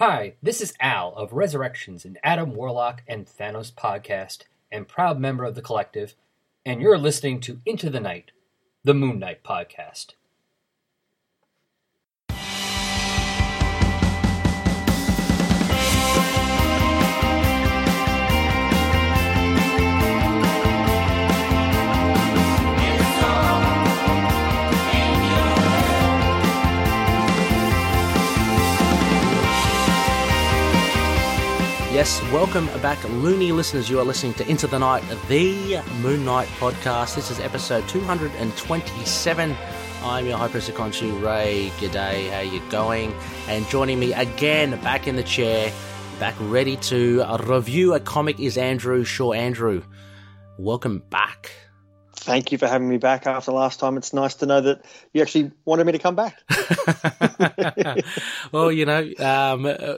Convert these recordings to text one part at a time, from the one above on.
Hi, this is Al of Resurrections and Adam Warlock and Thanos podcast, and proud member of the collective, and you're listening to Into the Night, the Moon Knight podcast. Yes, welcome back, loony listeners. You are listening to Into the Night, the Moon Knight podcast. This is episode 227. I'm your Hyper Seconchu Ray. G'day, how you going? And joining me again, back in the chair, back ready to review a comic is Andrew Shaw. Andrew, welcome back thank you for having me back after last time. It's nice to know that you actually wanted me to come back. well, you know, um, uh,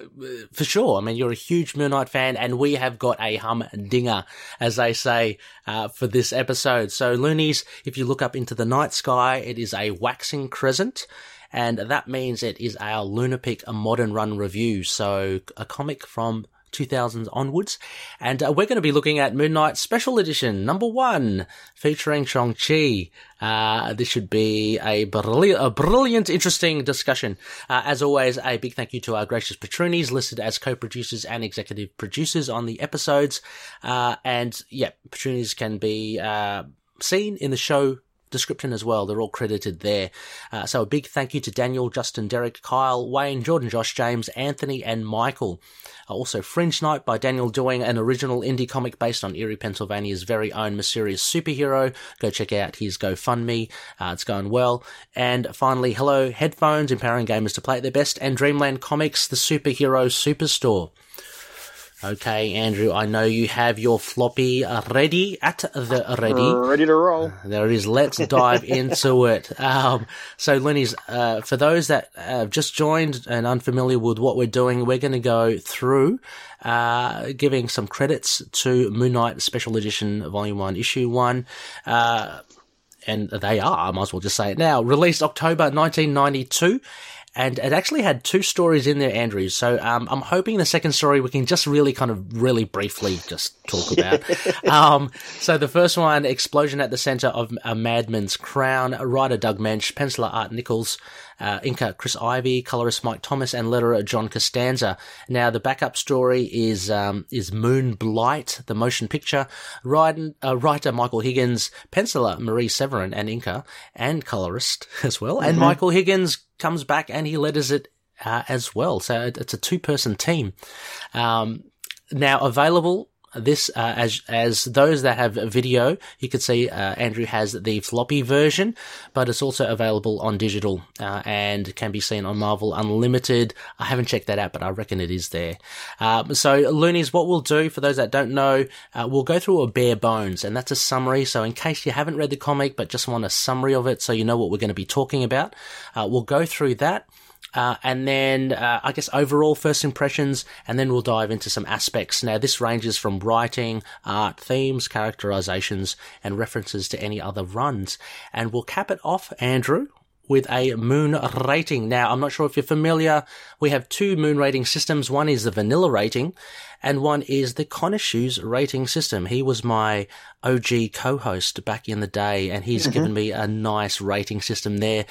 for sure. I mean, you're a huge Moon Knight fan, and we have got a humdinger, as they say, uh, for this episode. So, loonies, if you look up into the night sky, it is a waxing crescent and that means it is our Lunapic Modern Run review. So a comic from 2000s onwards. And uh, we're going to be looking at Moon Knight Special Edition number one, featuring Shang-Chi. Uh, this should be a, brilliant, a brilliant, interesting discussion. Uh, as always, a big thank you to our gracious patroonies listed as co-producers and executive producers on the episodes. Uh, and yeah, patroonies can be uh, seen in the show description as well. They're all credited there. Uh, so a big thank you to Daniel, Justin, Derek, Kyle, Wayne, Jordan, Josh, James, Anthony, and Michael. Uh, also, Fringe Night by Daniel doing an original indie comic based on Erie, Pennsylvania's very own mysterious superhero. Go check out his GoFundMe. Uh, it's going well. And finally, Hello Headphones, empowering gamers to play at their best, and Dreamland Comics, the superhero superstore. Okay, Andrew, I know you have your floppy ready at the ready. Ready to roll. Uh, there it is. Let's dive into it. Um, so, Lenny's, uh, for those that have just joined and unfamiliar with what we're doing, we're going to go through uh, giving some credits to Moon Knight Special Edition Volume 1, Issue 1. Uh, and they are, I might as well just say it now, released October 1992 and it actually had two stories in there, Andrew. So um, I'm hoping the second story we can just really kind of really briefly just talk about. um, so the first one, explosion at the center of a madman's crown. Writer Doug Moench, penciler Art Nichols, uh, inker Chris Ivy, colorist Mike Thomas, and letterer John Costanza. Now the backup story is um, is Moon Blight, the motion picture. Writer, uh, writer Michael Higgins, penciler Marie Severin, and inker and colorist as well. Mm-hmm. And Michael Higgins comes back and he letters it uh, as well. So it's a two person team. Um, now available this uh, as as those that have a video, you can see uh, Andrew has the floppy version, but it's also available on digital uh, and can be seen on Marvel Unlimited. I haven't checked that out, but I reckon it is there. Um, so, Loonies, what we'll do for those that don't know, uh, we'll go through a bare bones, and that's a summary. So, in case you haven't read the comic but just want a summary of it, so you know what we're going to be talking about, uh, we'll go through that. Uh, and then uh, I guess overall first impressions, and then we'll dive into some aspects. Now, this ranges from writing, art, themes, characterizations, and references to any other runs. And we'll cap it off, Andrew, with a moon rating. Now, I'm not sure if you're familiar. We have two moon rating systems. One is the vanilla rating and one is the Shoes rating system. He was my OG co-host back in the day and he's mm-hmm. given me a nice rating system there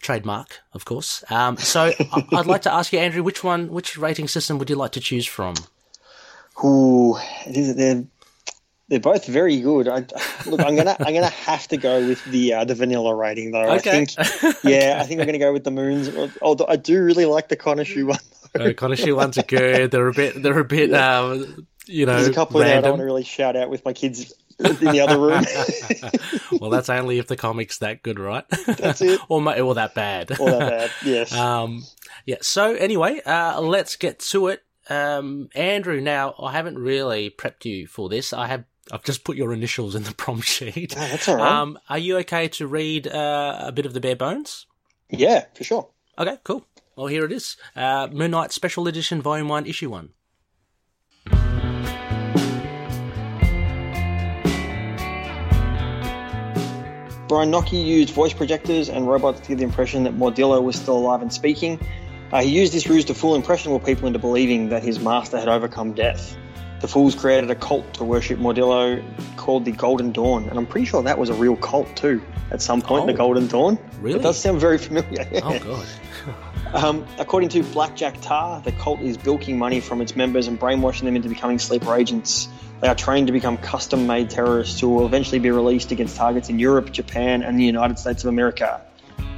trademark, of course. Um, so I'd like to ask you, Andrew, which one, which rating system would you like to choose from? Ooh, they're they're both very good. I, look, I'm gonna I'm gonna have to go with the uh, the vanilla rating though. Okay. I think, yeah, I think I'm gonna go with the moons. Although I do really like the Khonshu one. Oh, Khonshu ones are good. They're a bit. They're a bit. Um, you know, There's a couple random. I don't want to really shout out with my kids in the other room. well, that's only if the comic's that good, right? That's it. or, or that bad. Or that bad, yes. Um, yeah, so anyway, uh, let's get to it. Um, Andrew, now, I haven't really prepped you for this. I have I've just put your initials in the prompt sheet. Oh, that's all right. Um, are you okay to read uh, a bit of the bare bones? Yeah, for sure. Okay, cool. Well, here it is. Uh, Moon Knight Special Edition, Volume 1, Issue 1. Brynocki used voice projectors and robots to give the impression that Mordillo was still alive and speaking. Uh, he used this ruse to fool impressionable people into believing that his master had overcome death. The fools created a cult to worship Mordillo called the Golden Dawn, and I'm pretty sure that was a real cult too at some point, Oh. the Golden Dawn. Really? It does sound very familiar. Oh god. Um, according to Blackjack Tar, the cult is bilking money from its members and brainwashing them into becoming sleeper agents. They are trained to become custom made terrorists who will eventually be released against targets in Europe, Japan, and the United States of America.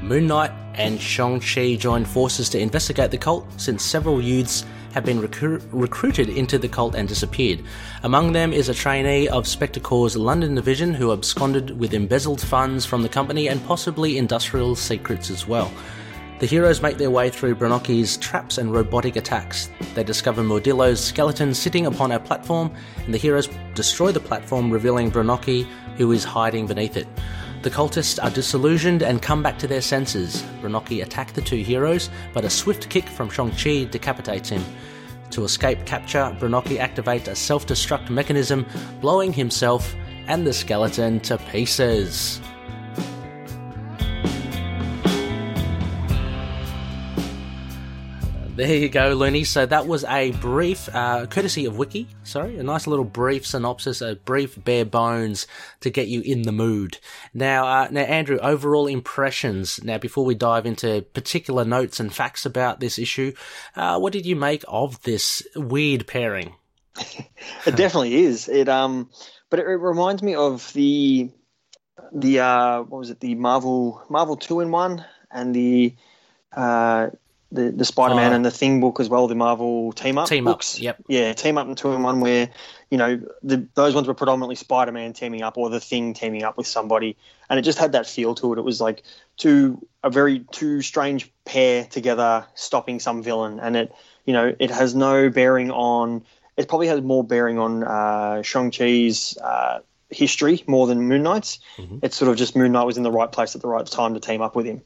Moon Knight and Shang-Chi join forces to investigate the cult since several youths have been recru- recruited into the cult and disappeared. Among them is a trainee of Spectorcorp's London division who absconded with embezzled funds from the company and possibly industrial secrets as well. The heroes make their way through Brynocki's traps and robotic attacks. They discover Mordillo's skeleton sitting upon a platform, and the heroes destroy the platform, revealing Brynocki, who is hiding beneath it. The cultists are disillusioned and come back to their senses. Brynocki attack the two heroes, but a swift kick from Shang-Chi decapitates him. To escape capture, Brynocki activates a self-destruct mechanism, blowing himself and the skeleton to pieces. There you go, Looney. So that was a brief, uh, courtesy of Wiki, sorry, a nice little brief synopsis, a brief bare bones to get you in the mood. Now, uh, now, Andrew, overall impressions. Now, before we dive into particular notes and facts about this issue, uh, what did you make of this weird pairing? It definitely is. It um, but it, it reminds me of the the uh, what was it? The Marvel Marvel two in one and the uh, the the Spider Man Oh. and the Thing book as well. The Marvel team up Team Up, books. yep. Yeah, team up and two in one where you know the, those ones were predominantly Spider Man teaming up or the Thing teaming up with somebody, and it just had that feel to it. It was like two a very two strange pair together stopping some villain, and it you know it has no bearing on. It probably has more bearing on uh, Shang Chi's uh, history more than Moon Knight's. It's sort of just Moon Knight was in the right place at the right time to team up with him,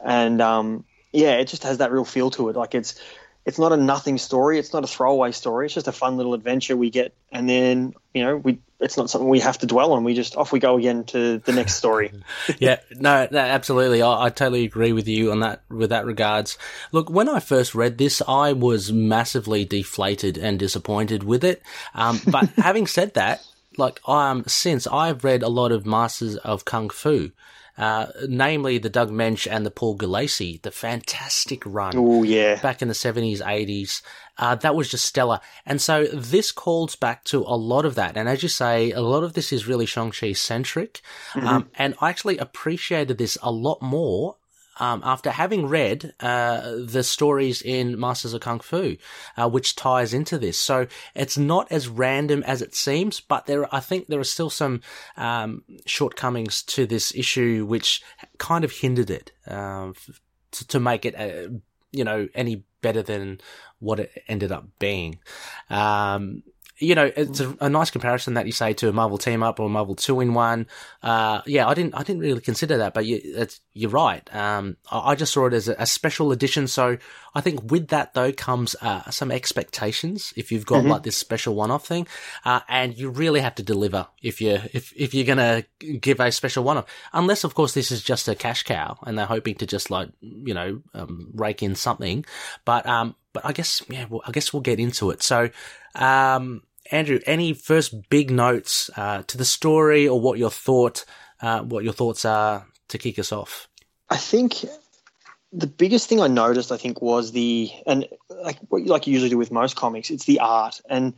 and um, yeah, it just has that real feel to it. Like it's it's not a nothing story. It's not a throwaway story. It's just a fun little adventure we get, and then you know we it's not something we have to dwell on. We just off we go again to the next story. yeah, no, no, absolutely. I, I totally agree with you on that. With that regards, look, when I first read this, I was massively deflated and disappointed with it. Um, but having said that, like I um, since I've read a lot of Masters of Kung Fu. Uh, namely the Doug Moench and the Paul Gulacy, the fantastic run oh yeah, back in the 70s, 80s. Uh, that was just stellar. And so this calls back to a lot of that. And as you say, a lot of this is really Shang-Chi centric. Um, and I actually appreciated this a lot more. Um, after having read uh, the stories in Masters of Kung Fu, uh, which ties into this, so it's not as random as it seems, but there, I think there are still some um, shortcomings to this issue which kind of hindered it um, to, to make it uh, you know, any better than what it ended up being. Um, you know, it's a, a nice comparison that you say to a Marvel team up or a Marvel two in one. Uh, yeah, I didn't, I didn't really consider that, but you, it's, you're right. Um, I, I just saw it as a, a special edition. So I think with that though comes, uh, some expectations if you've got like this special one-off thing. Uh, and you really have to deliver if you, if, if you're going to give a special one-off, unless of course this is just a cash cow and they're hoping to just like, you know, um, rake in something. But, um, but I guess, yeah, well, I guess we'll get into it. So, um, Andrew, any first big notes uh, to the story, or what your thought, uh, what your thoughts are to kick us off? I think the biggest thing I noticed, I think, was the and like what you like you usually do with most comics, it's the art, and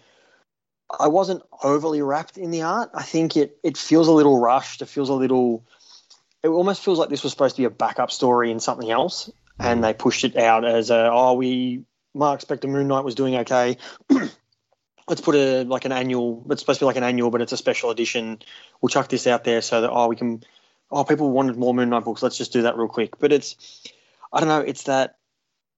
I wasn't overly wrapped in the art. I think it it feels a little rushed. It feels a little. It almost feels like this was supposed to be a backup story in something else, and they pushed it out as a oh we Mark Spector Moon Knight was doing okay. Let's put a like an annual. It's supposed to be like an annual, but it's a special edition. We'll chuck this out there so that oh we can oh, people wanted more Moon Knight books. Let's just do that real quick. But it's, I don't know. It's that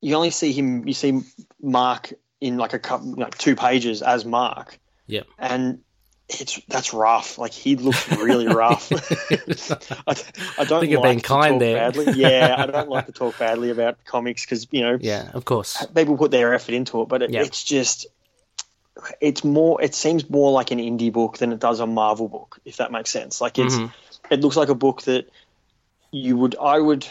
you only see him. You see Mark in like a couple, like two pages as Mark, Yeah. and it's that's rough. Like he looks really rough. I, I don't think you're like being to kind talk there. badly. Yeah, I don't like to talk badly about comics because you know Yeah, of course. people put their effort into it, but it, it's just. It's more. It seems more like an indie book than it does a Marvel book, if that makes sense. Like it's, Mhm. it looks like a book that you would I would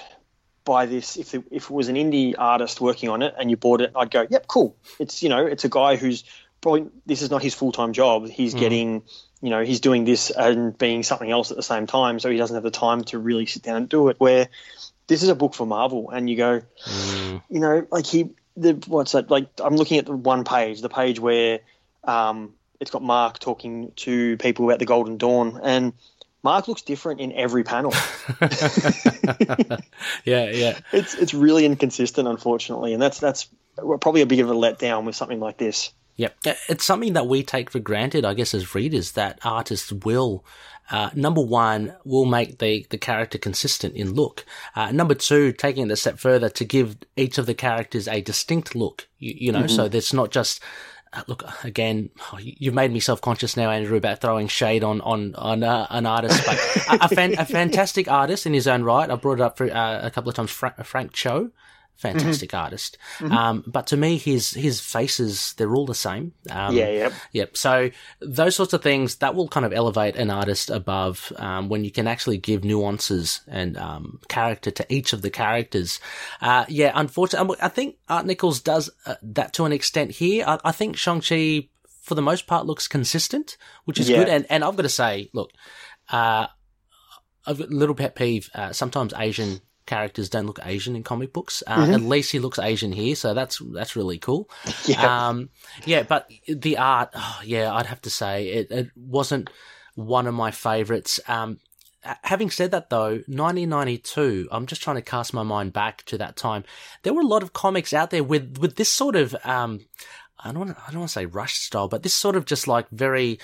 buy this if it, if it was an indie artist working on it and you bought it. I'd go, yep, cool. It's you know, it's a guy who's probably this is not his full time job. He's mm. getting you know he's doing this and being something else at the same time, so he doesn't have the time to really sit down and do it. Where this is a book for Marvel, and you go, mm. you know, like he the what's that? Like I'm looking at the one page, the page where um, it's got Mark talking to people about the Golden Dawn, and Mark looks different in every panel. yeah, yeah. It's it's really inconsistent, unfortunately, and that's that's probably a bit of a letdown with something like this. Yep, it's something that we take for granted, I guess, as readers that artists will uh, number one, will make the, the character consistent in look. Uh, number two, taking it a step further to give each of the characters a distinct look, you, you know, mm-hmm. so there's not just, look, again, oh, you've made me self-conscious now, Andrew, about throwing shade on, on, on uh, an artist, but a, a, fan, a, fantastic artist in his own right. I brought it up for, uh, a couple of times, Fra- Frank Cho fantastic mm-hmm. artist. Mm-hmm. Um, but to me, his his faces they're all the same. Um, yeah, yep, yep. So those sorts of things that will kind of elevate an artist above um, when you can actually give nuances and um, character to each of the characters. Uh, yeah, unfortunately, I think Art Nichols does uh, that to an extent here. I, I think Shang Chi, for the most part, looks consistent, which is yeah. good. And and I've got to say, look. Uh, a little pet peeve. Uh, sometimes Asian characters don't look Asian in comic books. Uh, mm-hmm. At least he looks Asian here, so that's that's really cool. Yeah, um, yeah. But the art, oh, yeah, I'd have to say it, it wasn't one of my favorites. Um, having said that, though, 1992, I'm just trying to cast my mind back to that time. There were a lot of comics out there with with this sort of um, I don't want I don't want to say rush style, but this sort of just like very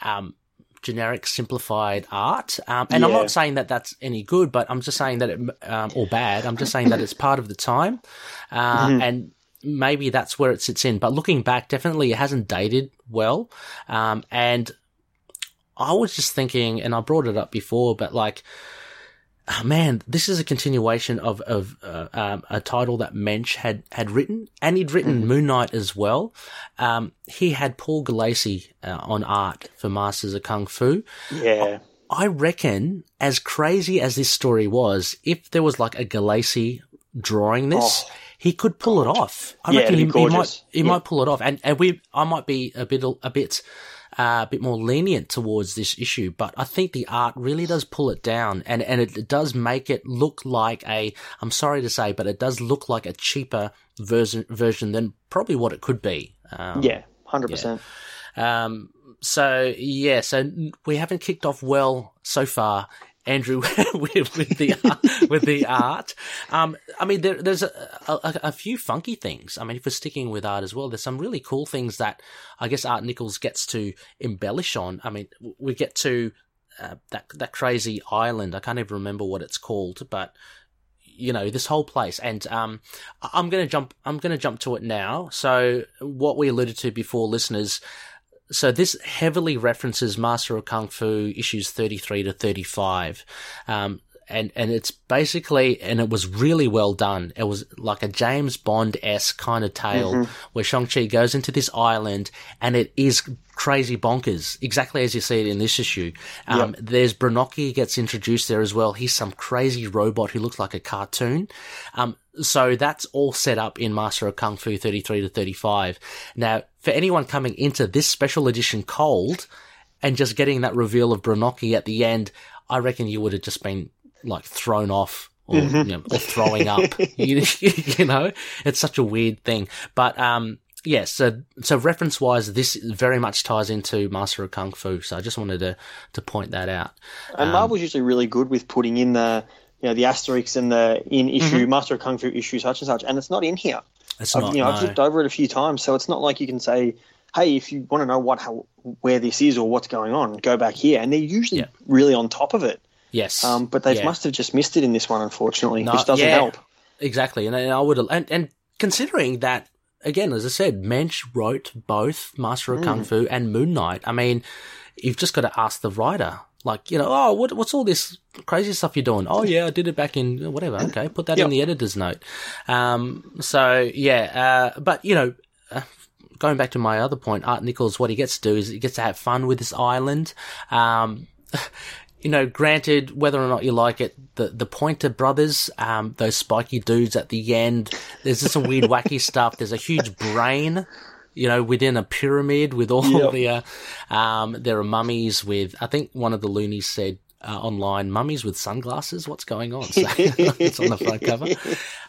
um, generic simplified art. Um, and yeah. I'm not saying that that's any good, but I'm just saying that it, um, or bad. I'm just saying that it's part of the time. Uh, mm-hmm. and maybe that's where it sits in. But looking back, definitely it hasn't dated well. Um, and I was just thinking, and I brought it up before, but like, oh man, this is a continuation of of uh, um, a title that Moench had had written, and he'd written mm. Moon Knight as well. Um, he had Paul Gulacy uh, on art for Masters of Kung Fu. Yeah. I reckon, as crazy as this story was, if there was like a Gulacy drawing this, oh, he could pull it off. I yeah, reckon he, he, might he yeah. might pull it off, and and we I might be a bit a bit uh, a bit more lenient towards this issue, but I think the art really does pull it down and, and it does make it look like a, I'm sorry to say, but it does look like a cheaper version, version than probably what it could be. Um, yeah, 100%. Yeah. Um, so yeah, so we haven't kicked off well so far Andrew with, with, the with the art. Um, I mean, there, there's a, a, a, few funky things. I mean, if we're sticking with art as well, there's some really cool things that I guess Art Nichols gets to embellish on. I mean, we get to uh, that that crazy island. I can't even remember what it's called, but you know this whole place and um, i'm going to jump i'm going to jump to it now so what we alluded to before listeners so this heavily references Master of Kung Fu issues 33 to 35. Um, and, and it's basically, and it was really well done. It was like a James Bond s kind of tale mm-hmm. where Shang-Chi goes into this island and it is crazy bonkers, exactly as you see it in this issue. Um, yep. There's Brynocki gets introduced there as well. He's some crazy robot who looks like a cartoon. Um, so that's all set up in Master of Kung Fu 33 to 35. Now, for anyone coming into this special edition cold and just getting that reveal of Brynocki at the end, I reckon you would have just been like thrown off or, mm-hmm. you know, or throwing up. you, you, know, it's such a weird thing. But, um, yeah, so so reference wise, this very much ties into Master of Kung Fu. So I just wanted to to point that out. And um, Marvel's usually really good with putting in the you know the asterisks and the in issue mm-hmm. Master of Kung Fu issue such and such, and it's not in here. It's I've, not. You know, no. I've looked over it a few times, so it's not like you can say, "Hey, if you want to know what how where this is or what's going on, go back here." And they're usually yeah. really on top of it. Yes. Um, but they yeah. must have just missed it in this one, unfortunately, no, which doesn't yeah, help. Exactly, and, and I would and, and considering that again, as I said, Moench wrote both Master of mm. Kung Fu and Moon Knight. I mean, you've just got to ask the writer like, you know, oh, what, what's all this crazy stuff you're doing? Oh, yeah, I did it back in whatever. Okay, put that yep. in the editor's note. Um, so yeah, uh, but you know, uh, going back to my other point, Art Nichols, what he gets to do is he gets to have fun with this island. Um, you know, granted, whether or not you like it, the the Pointer Brothers, um, those spiky dudes at the end, there's just some weird, wacky stuff. There's a huge brain, you know, within a pyramid with all Yep. the, uh, um, there are mummies with, I think one of the loonies said, uh, online mummies with sunglasses. What's going on? So it's on the front cover.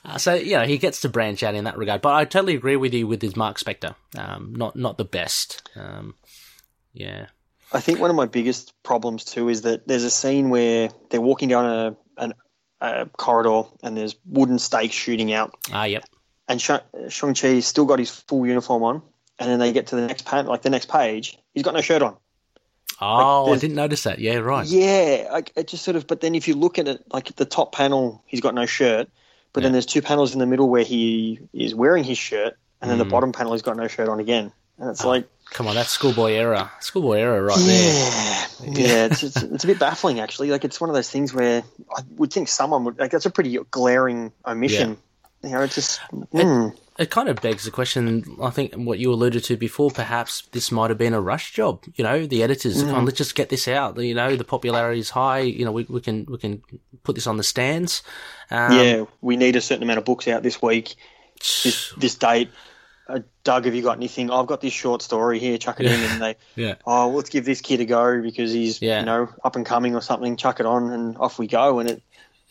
Uh, so you know he gets to branch out in that regard. But I totally agree with you with his Mark Spector. Um, not not the best. Um, yeah. I think one of my biggest problems too is that there's a scene where they're walking down a, an, a corridor and there's wooden stakes shooting out, Ah, yep. and Sha- Shang-Chi's still got his full uniform on, and then they get to the next pan, like the next page, he's got no shirt on. Oh, I didn't notice that. Yeah, right. Yeah, like, it just sort of. But then if you look at it, like at the top panel, he's got no shirt, but then there's two panels in the middle where he is wearing his shirt, and then the Mm. bottom panel he's got no shirt on again, and it's like, Come on, that's schoolboy error. Schoolboy error right there. yeah, yeah, it's, it's it's a bit baffling actually. Like it's one of those things where I would think someone would like that's a pretty glaring omission. You know, it's just. mm. It kind of begs the question. I think what you alluded to before, perhaps this might have been a rush job. You know, the editors, Mm. "Come on, let's just get this out. You know, the popularity is high. You know, we, we can we can put this on the stands. Um, yeah, we need a certain amount of books out this week. This this date. Uh, Doug, have you got anything? I've got this short story here. Chuck it in, and they. Yeah. Oh, well, let's give this kid a go because he's Yeah. you know up and coming or something. Chuck it on, and off we go. And it.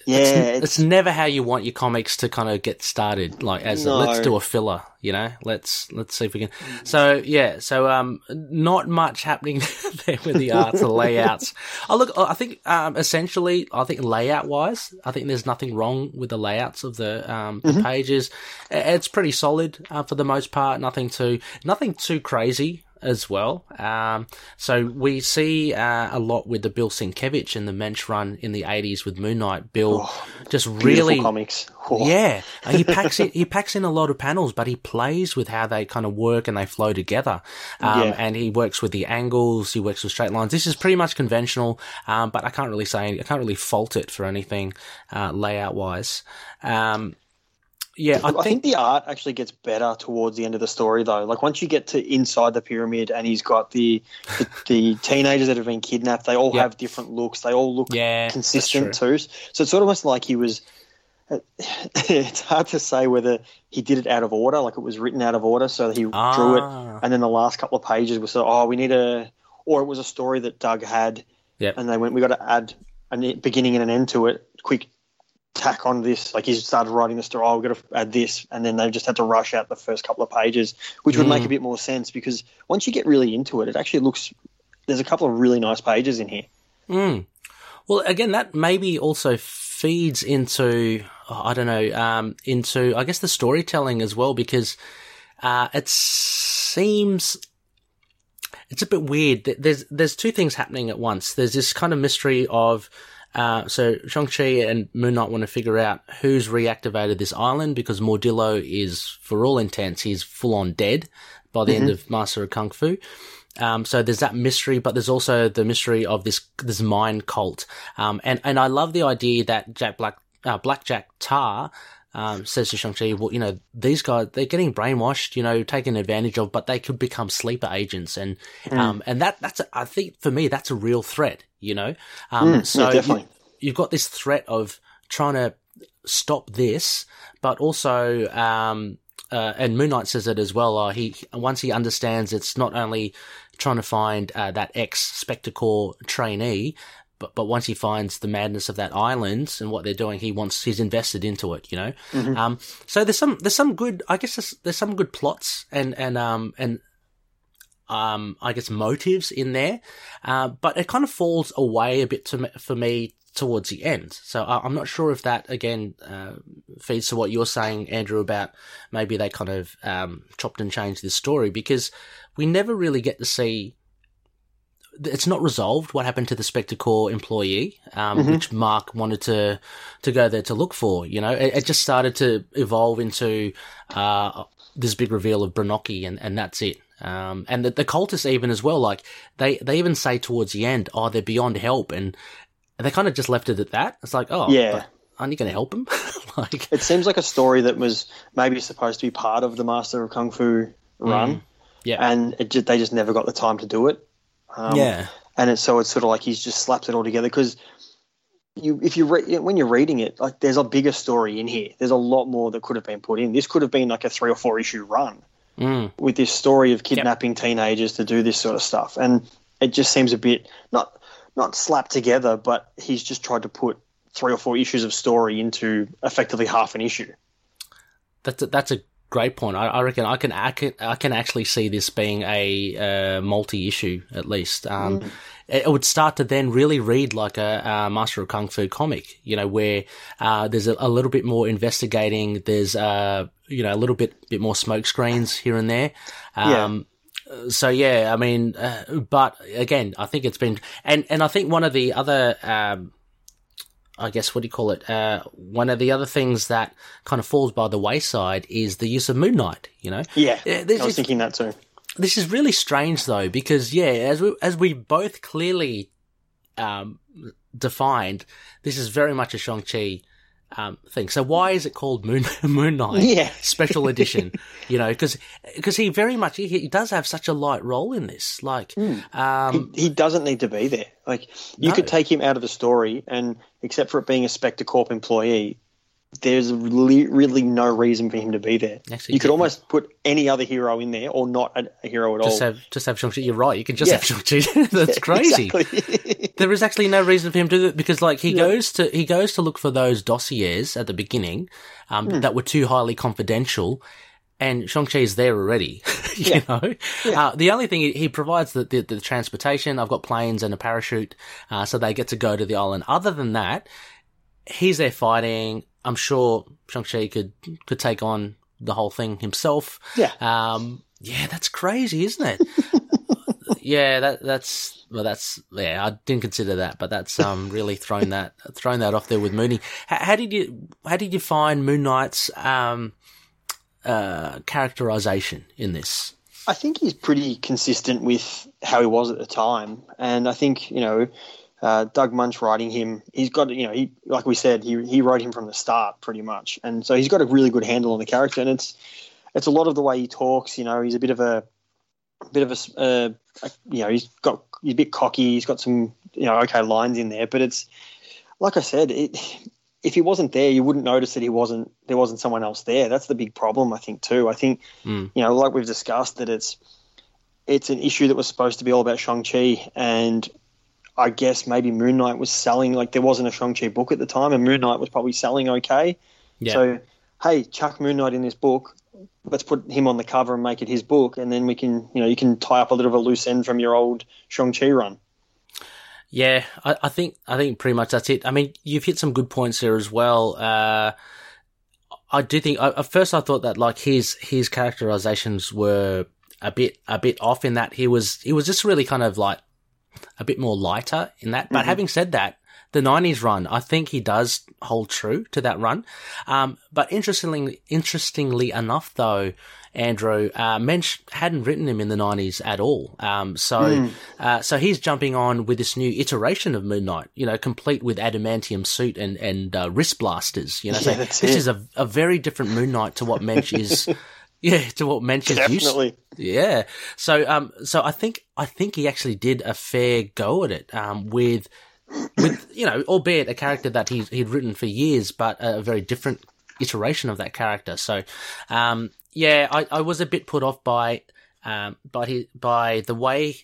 Yeah, it's, it's, never how you want your comics to kind of get started. Like as a, let's do a filler, you know. Let's let's see if we can. So yeah, so um, not much happening there with the art, the layouts. I look, I think um, essentially, I think layout wise, I think there's nothing wrong with the layouts of the um the pages. It's pretty solid uh, for the most part. Nothing too nothing too crazy as well. Um, so we see uh, a lot with the Bill Sienkiewicz and the Moench run in the 80s with Moon Knight. Bill just really comics. Oh, yeah, and he packs in he packs in a lot of panels, but he plays with how they kind of work and they flow together. Um, Yeah. And he works with the angles, he works with straight lines. This is pretty much conventional, um, but I can't really say I can't really fault it for anything uh, layout wise. Um, yeah, I I think, think the art actually gets better towards the end of the story, though. Like once you get to inside the pyramid, and he's got the the, the teenagers that have been kidnapped. They all Yeah. have different looks. They all look Yeah, consistent too. So it's sort of almost like he was. It's hard to say whether he did it out of order, like it was written out of order, so he drew it, Ah. and then the last couple of pages was so, oh, we need a, or it was a story that Doug had, Yep. and they went, we got to add a beginning and an end to it. Quick tack on this. Like he started writing the story. Oh, we've got to add this, and then they just had to rush out the first couple of pages, which would make Mm. a bit more sense because once you get really into it, it actually looks. There's a couple of really nice pages in here. Mm. Well, again, that maybe also feeds into oh, I don't know um, into I guess the storytelling as well because uh, it seems it's a bit weird. Th- There's there's two things happening at once. There's this kind of mystery of uh, so Shang Chi and Moon Knight want to figure out who's reactivated this island because Mordillo is, for all intents, he's full on dead by the end of Master of Kung Fu. Um, so there's that mystery, but there's also the mystery of this this mind cult. Um, and and I love the idea that Jack Black uh, Blackjack Tar um, says to Shang Chi, well, you know, these guys they're getting brainwashed, you know, taken advantage of, but they could become sleeper agents, and um, and that that's a, I think for me that's a real threat, you know. Um, Mm, so yeah, you, you've got this threat of trying to stop this, but also, um, uh, and Moon Knight says it as well. Uh, he once he understands it's not only trying to find uh, that ex Spector trainee, but but once he finds the madness of that island and what they're doing, he wants he's invested into it. You know, um, so there's some there's some good I guess there's, there's some good plots and and um and um, I guess motives in there, uh, but it kind of falls away a bit to for me towards the end. So I, I'm not sure if that again uh, feeds to what you're saying, Andrew, about maybe they kind of um, chopped and changed this story because we never really get to see. It's not resolved what happened to the Spectorcorp employee, um, Mhm. which Mark wanted to to go there to look for. You know, it, it just started to evolve into uh, this big reveal of Brynocki, and, and that's it. Um, and the, the cultists even as well, like they, they even say towards the end, oh, they're beyond help. And they kind of just left it at that. It's like, oh, Yeah. aren't you going to help them? like, It seems like a story that was maybe supposed to be part of the Master of Kung Fu run, yeah. and it just, they just never got the time to do it. Um, yeah. and it's so it's sort of like he's just slapped it all together because you if you re- when you're reading it, like there's a bigger story in here. There's a lot more that could have been put in. This could have been like a three or four issue run Mm. with this story of kidnapping teenagers to do this sort of stuff, and it just seems a bit not not slapped together, but he's just tried to put three or four issues of story into effectively half an issue. That's a, that's a great point. I, I reckon I can, I can I can actually see this being a uh, multi-issue at least. Um, it, it would start to then really read like a, uh Master of Kung Fu comic, you know, where uh, there's a, a little bit more investigating. There's uh, you know a little bit bit more smoke screens here and there. Um, So yeah, I mean, uh, but again, I think it's been, and and I think one of the other um, I guess what do you call it? Uh, one of the other things that kind of falls by the wayside is the use of Moon Knight. You know, Yeah, Yeah, I this was is- thinking that too. this is really strange though because yeah, as we as we both clearly um, defined, this is very much a Shang Chi um, thing. So why is it called Moon Moon Knight Yeah. Special Edition? you know, because because he very much he, he does have such a light role in this. Like, um, he, he doesn't need to be there. Like you No. could take him out of the story, and except for it being a Spectorcorp employee, there's really, really no reason for him to be there. Actually, you could yeah. almost put any other hero in there, or not a, a hero at just all. have just have Shang Chi. You're right. You can just Yeah. have Shang Chi. That's crazy. Exactly. there is actually no reason for him to do it because like he goes to he goes to look for those dossiers at the beginning um, Hmm. that were too highly confidential and Shang-Chi is there already, you Yeah. know. Uh, the only thing he, he provides the, the the transportation. I've got planes and a parachute, uh, so they get to go to the island. Other than that, he's there fighting. I'm sure Shang-Chi could could take on the whole thing himself. Yeah. Um, yeah, that's crazy, isn't it? yeah, that that's well, that's yeah. I didn't consider that, but that's um really thrown that thrown that off there with Mooney. How, how did you how did you find Moon Knight's um uh characterization in this? I think he's pretty consistent with how he was at the time, and I think you know. Uh, Doug Moench writing him, he's got you know he like we said he he wrote him from the start pretty much, and so he's got a really good handle on the character, and it's it's a lot of the way he talks. You know, he's a bit of a bit of a uh, you know he's got he's a bit cocky. He's got some you know okay lines in there, but it's like I said, it, if he wasn't there, you wouldn't notice that he wasn't there wasn't someone else there. That's the big problem, I think too. I think Mm. you know like we've discussed that it's it's an issue that was supposed to be all about Shang Chi and. I guess maybe Moon Knight was selling like there wasn't a Shang Chi book at the time, and Moon Knight was probably selling okay. Yeah. So, hey, chuck Moon Knight in this book. Let's put him on the cover and make it his book, and then we can, you know, you can tie up a little of a loose end from your old Shang Chi run. Yeah, I, I think I think pretty much that's it. I mean, you've hit some good points here as well. Uh, I do think I, at first I thought that like his his characterizations were a bit a bit off in that he was he was just really kind of like a bit more lighter in that. But having said that, the '90s run, I think he does hold true to that run. Um, but interestingly, interestingly enough, though, Andrew uh, Moench hadn't written him in the '90s at all. Um, so, uh, so he's jumping on with this new iteration of Moon Knight. You know, complete with adamantium suit and and uh, wrist blasters. You know, so Yeah, that's this it. is a a very different Moon Knight to what Moench is. Yeah, to what used. Definitely. Yeah. So, um, so I think, I think he actually did a fair go at it, um, with, with, you know, albeit a character that he's, he'd written for years, but a very different iteration of that character. So, um, yeah, I, I was a bit put off by, um, by his, by the way,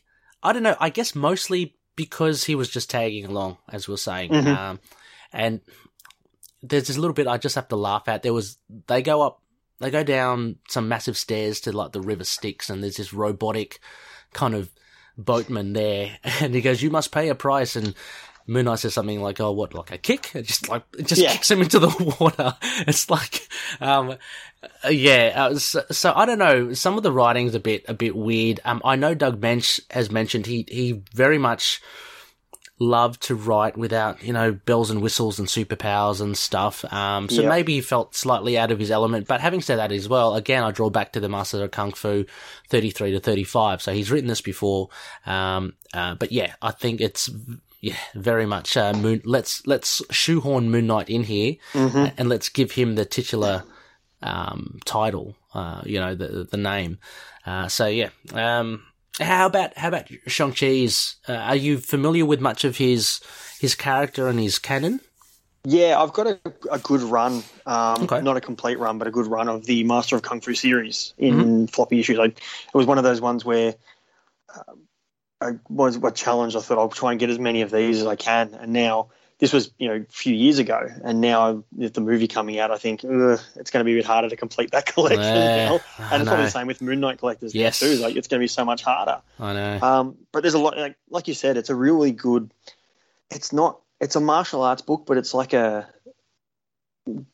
I don't know, I guess mostly because he was just tagging along, as we are saying. Mhm. Um, and there's this little bit I just have to laugh at. There was, they go up they go down some massive stairs to like the river Styx, and there's this robotic kind of boatman there, and he goes, "You must pay a price." And Moon Knight says something like, "Oh, what? Like a kick?" It just like it just Yeah. kicks him into the water. It's like, um, uh, yeah. Uh, so, so I don't know. Some of the writing's a bit a bit weird. Um, I know Doug Moench has mentioned he he very much loved to write without, you know, bells and whistles and superpowers and stuff. Um, so Yep. maybe he felt slightly out of his element. But having said that as well, again, I draw back to the Master of Kung Fu 33 to 35. So he's written this before. Um, uh, but yeah, I think it's, yeah, very much, uh, Moon, let's, let's shoehorn Moon Knight in here and let's give him the titular, um, title, uh, you know, the, the name. Uh, so yeah, um, How about how about Shang Chi's? Uh, are you familiar with much of his his character and his canon? Yeah, I've got a, a good run, um, Okay. not a complete run, but a good run of the Master of Kung Fu series in floppy issues. I, it was one of those ones where um, I was, was challenged. I thought I'll try and get as many of these as I can, and now this was you know a few years ago, and now with the movie coming out, I think it's going to be a bit harder to complete that collection Yeah, now. And it's probably the same with Moon Knight collectors Yes. too. Like it's going to be so much harder. I know. Um, but there's a lot, like, like you said, it's a really good. It's not. It's a martial arts book, but it's like a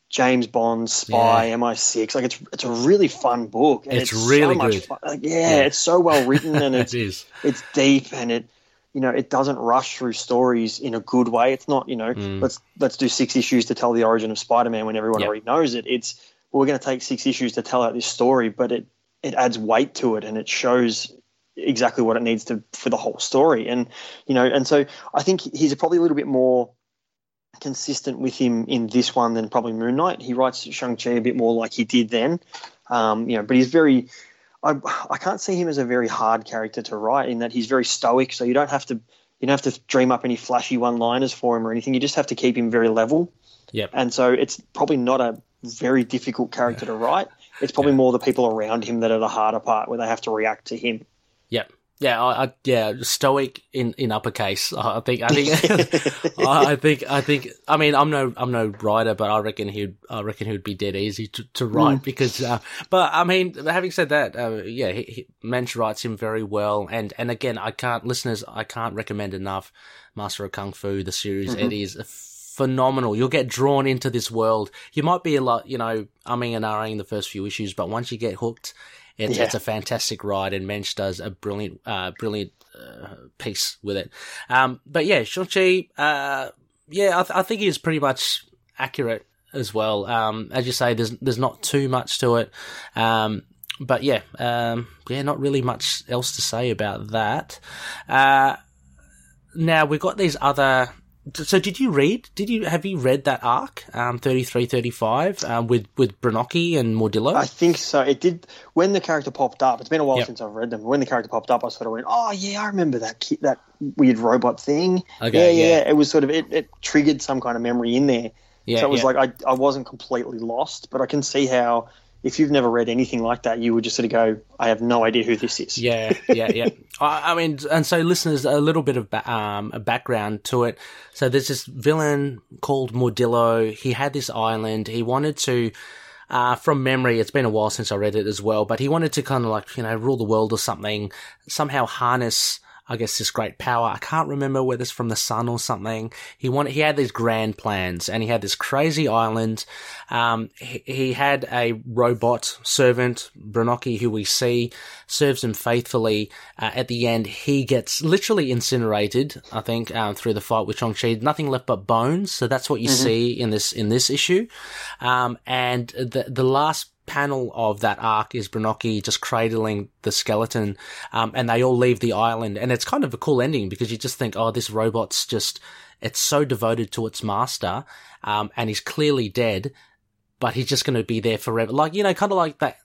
James Bond spy MI6. Like it's it's a really fun book. And It's it's, really so much good. Fun. Like, yeah, Yeah. it's so well written and it's it is. it's deep and it you know it doesn't rush through stories in a good way. It's not you know Mm. let's let's do six issues to tell the origin of Spider-Man when everyone Yep. already knows it. It's well, we're going to take six issues to tell out this story, but it it adds weight to it and it shows exactly what it needs to for the whole story. And you know, and so I think he's probably a little bit more consistent with him in this one than probably Moon Knight. He writes Shang Chi a bit more like he did then, um, you know, but he's very. I, I can't see him as a very hard character to write in that he's very stoic. So you don't have to you don't have to dream up any flashy one-liners for him or anything. You just have to keep him very level. Yep. And so it's probably not a very difficult character to write. It's probably more the people around him that are the harder part, where they have to react to him. Yep. Yeah, I, I, yeah, stoic in, in uppercase. I think, I think, I think, I think. I mean, I'm no, I'm no writer, but I reckon he'd, I reckon he would be dead easy to, to write because. Uh, but I mean, having said that, uh, yeah, he, he, Moench writes him very well, and and again, I can't, listeners, I can't recommend enough Master of Kung Fu, the series. It is phenomenal. You'll get drawn into this world. You might be a lot, you know, umming and ahhing the first few issues, but once you get hooked, it's, Yeah. it's a fantastic ride, and Moench does a brilliant, uh, brilliant uh, piece with it. Um, but yeah, Shang-Chi, uh, yeah, I, th- I think he's pretty much accurate as well. Um, as you say, there's there's not too much to it. Um, but yeah, um, yeah, not really much else to say about that. Uh, now we've got these other. So did you read? Did you have you read that arc, um, thirty three thirty five, um, with with Brynocki and Mordillo? I think so. It did when the character popped up. It's been a while Yep. since I've read them. When the character popped up, I sort of went, "Oh yeah, I remember that ki- that weird robot thing." Okay, yeah, yeah, yeah. It was sort of it, it triggered some kind of memory in there. yeah, so it was yeah. like I I wasn't completely lost, but I can see how if you've never read anything like that, you would just sort of go, "I have no idea who this is." Yeah, yeah, yeah. I, I mean, and so listeners, a little bit of ba- um, a background to it. So there's this villain called Mordillo. He had this island. He wanted to, uh, from memory, it's been a while since I read it as well, but he wanted to kind of like, you know, rule the world or something, somehow harness, I guess, this great power. I can't remember whether it's from the sun or something. He wanted, he had these grand plans and he had this crazy island. Um, he, he had a robot servant, Brynocki, who we see serves him faithfully. Uh, at the end, he gets literally incinerated, I think, um, through the fight with Shang-Chi. Nothing left but bones. So that's what you see in this, in this issue. Um, and the, the last panel of that arc is Brynocki just cradling the skeleton, um, and they all leave the island. And it's kind of a cool ending because you just think, oh, this robot's just, it's so devoted to its master, um, and he's clearly dead, but he's just going to be there forever. Like, you know, kind of like that,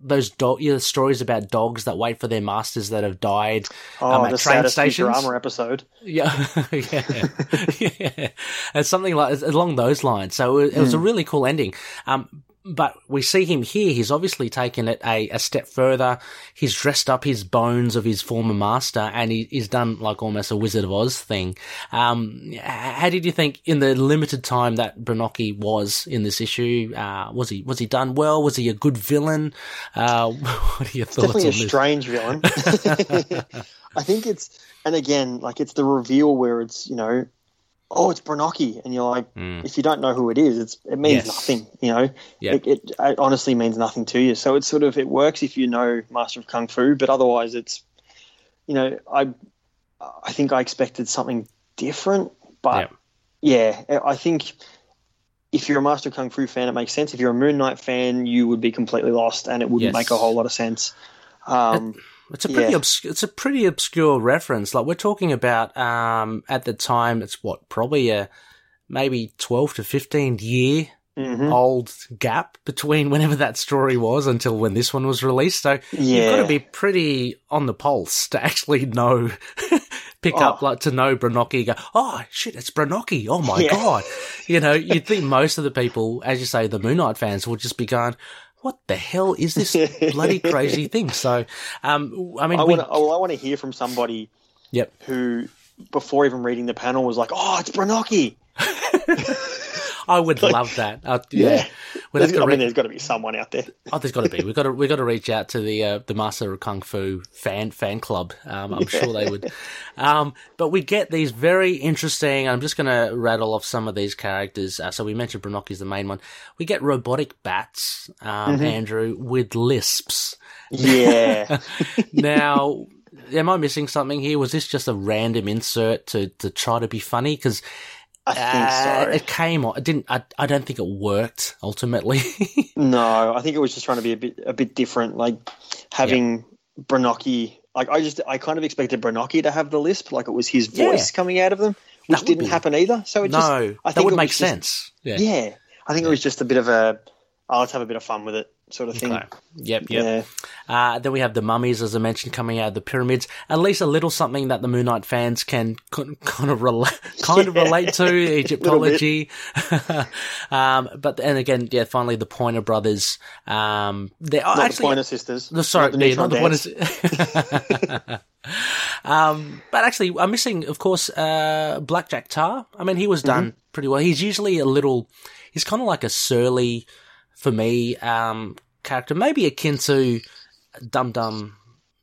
those dog, you know, stories about dogs that wait for their masters that have died. Oh, um, at the train stations. Futurama episode. Yeah, yeah, yeah. It's something like along those lines. So it, it was a really cool ending. Um, but we see him here. He's obviously taken it a, a step further. He's dressed up his bones of his former master, and he, he's done like almost a Wizard of Oz thing. Um, how did you think in the limited time that Brynocki was in this issue? Uh, was he was he done well? Was he a good villain? Uh, what are your thoughts Definitely a this? strange villain. I think it's, and again, like it's the reveal where it's you know, oh, it's Brynocki, and you're like, Mm. if you don't know who it is, it's it means Yes. nothing. You know, Yeah. it, it, it honestly means nothing to you. So it's sort of it works if you know Master of Kung Fu, but otherwise, it's you know, I I think I expected something different, but yeah, I think. If you're a Master of Kung Fu fan, it makes sense. If you're a Moon Knight fan, you would be completely lost, and it wouldn't Yes. make a whole lot of sense. Um, It's a pretty Yeah. obscure. It's a pretty obscure reference. Like we're talking about um, at the time, it's what probably a maybe twelve to fifteen year Mhm. old gap between whenever that story was until when this one was released. So you've got to be pretty on the pulse to actually know, pick up Oh. like to know Brynocki. Go, oh shit, it's Brynocki. Oh my Yeah. god. You know, you'd think most of the people, as you say, the Moon Knight fans would just be going. What the hell is this bloody crazy thing? So, um, I mean, I want to. I want to hear from somebody yep. who, before even reading the panel, was like, "Oh, it's Brynocki." I would love that. Uh, yeah. Yeah. We'd There's, have to I re- mean, there's got to be someone out there. Oh, there's got to be. We've got to we've got to reach out to the uh, the Master of Kung Fu fan fan club. Um, I'm sure they would. Um, but we get these very interesting. I'm just going to rattle off some of these characters. Uh, so we mentioned Brynocki's the main one. We get robotic bats, um, Andrew, with lisps. Yeah. Now, am I missing something here? Was this just a random insert to to try to be funny? Because I think uh, so. it came on. It didn't. I, I don't think it worked ultimately. No, I think it was just trying to be a bit a bit different, like having Brynocki. Like I just I kind of expected Brynocki to have the lisp, like it was his Yeah. voice coming out of them, which would didn't be- happen either. So it just no, I that think would it make just- sense. Yeah. yeah, I think it was just a bit of a oh, let's have a bit of fun with it sort of thing. Okay. Yep, yep. Yeah, Uh, then we have the mummies, as I mentioned, coming out of the pyramids. At least a little something that the Moon Knight fans can kind of relate, kind of relate to Egyptology. um, but and again, yeah, finally the Pointer Brothers. Um, they are not actually the Pointer Sisters. the sorry, not the yeah, not the. Pointers. um, but actually, I'm missing, of course, uh, Blackjack Tarr. I mean, he was done Mm-hmm. pretty well. He's usually a little, he's kind of like a surly, for me, um, character, maybe akin to Dum Dum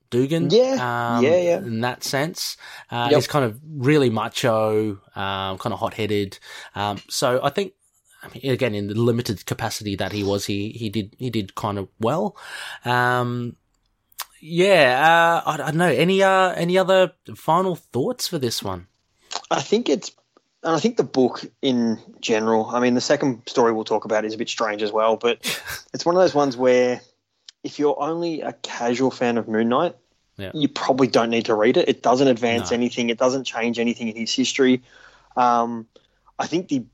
Dugan. Yeah, um, yeah, yeah. In that sense, uh, Yep. he's kind of really macho, um, kind of hot headed. Um, so I think. I mean, again, in the limited capacity that he was, he, he did he did kind of well. Um, yeah, uh, I, I don't know. Any uh, any other final thoughts for this one? I think it's, and I think the book in general. I mean, the second story we'll talk about is a bit strange as well, but it's one of those ones where if you're only a casual fan of Moon Knight, Yeah. you probably don't need to read it. It doesn't advance No. anything. It doesn't change anything in his history. Um, I think the,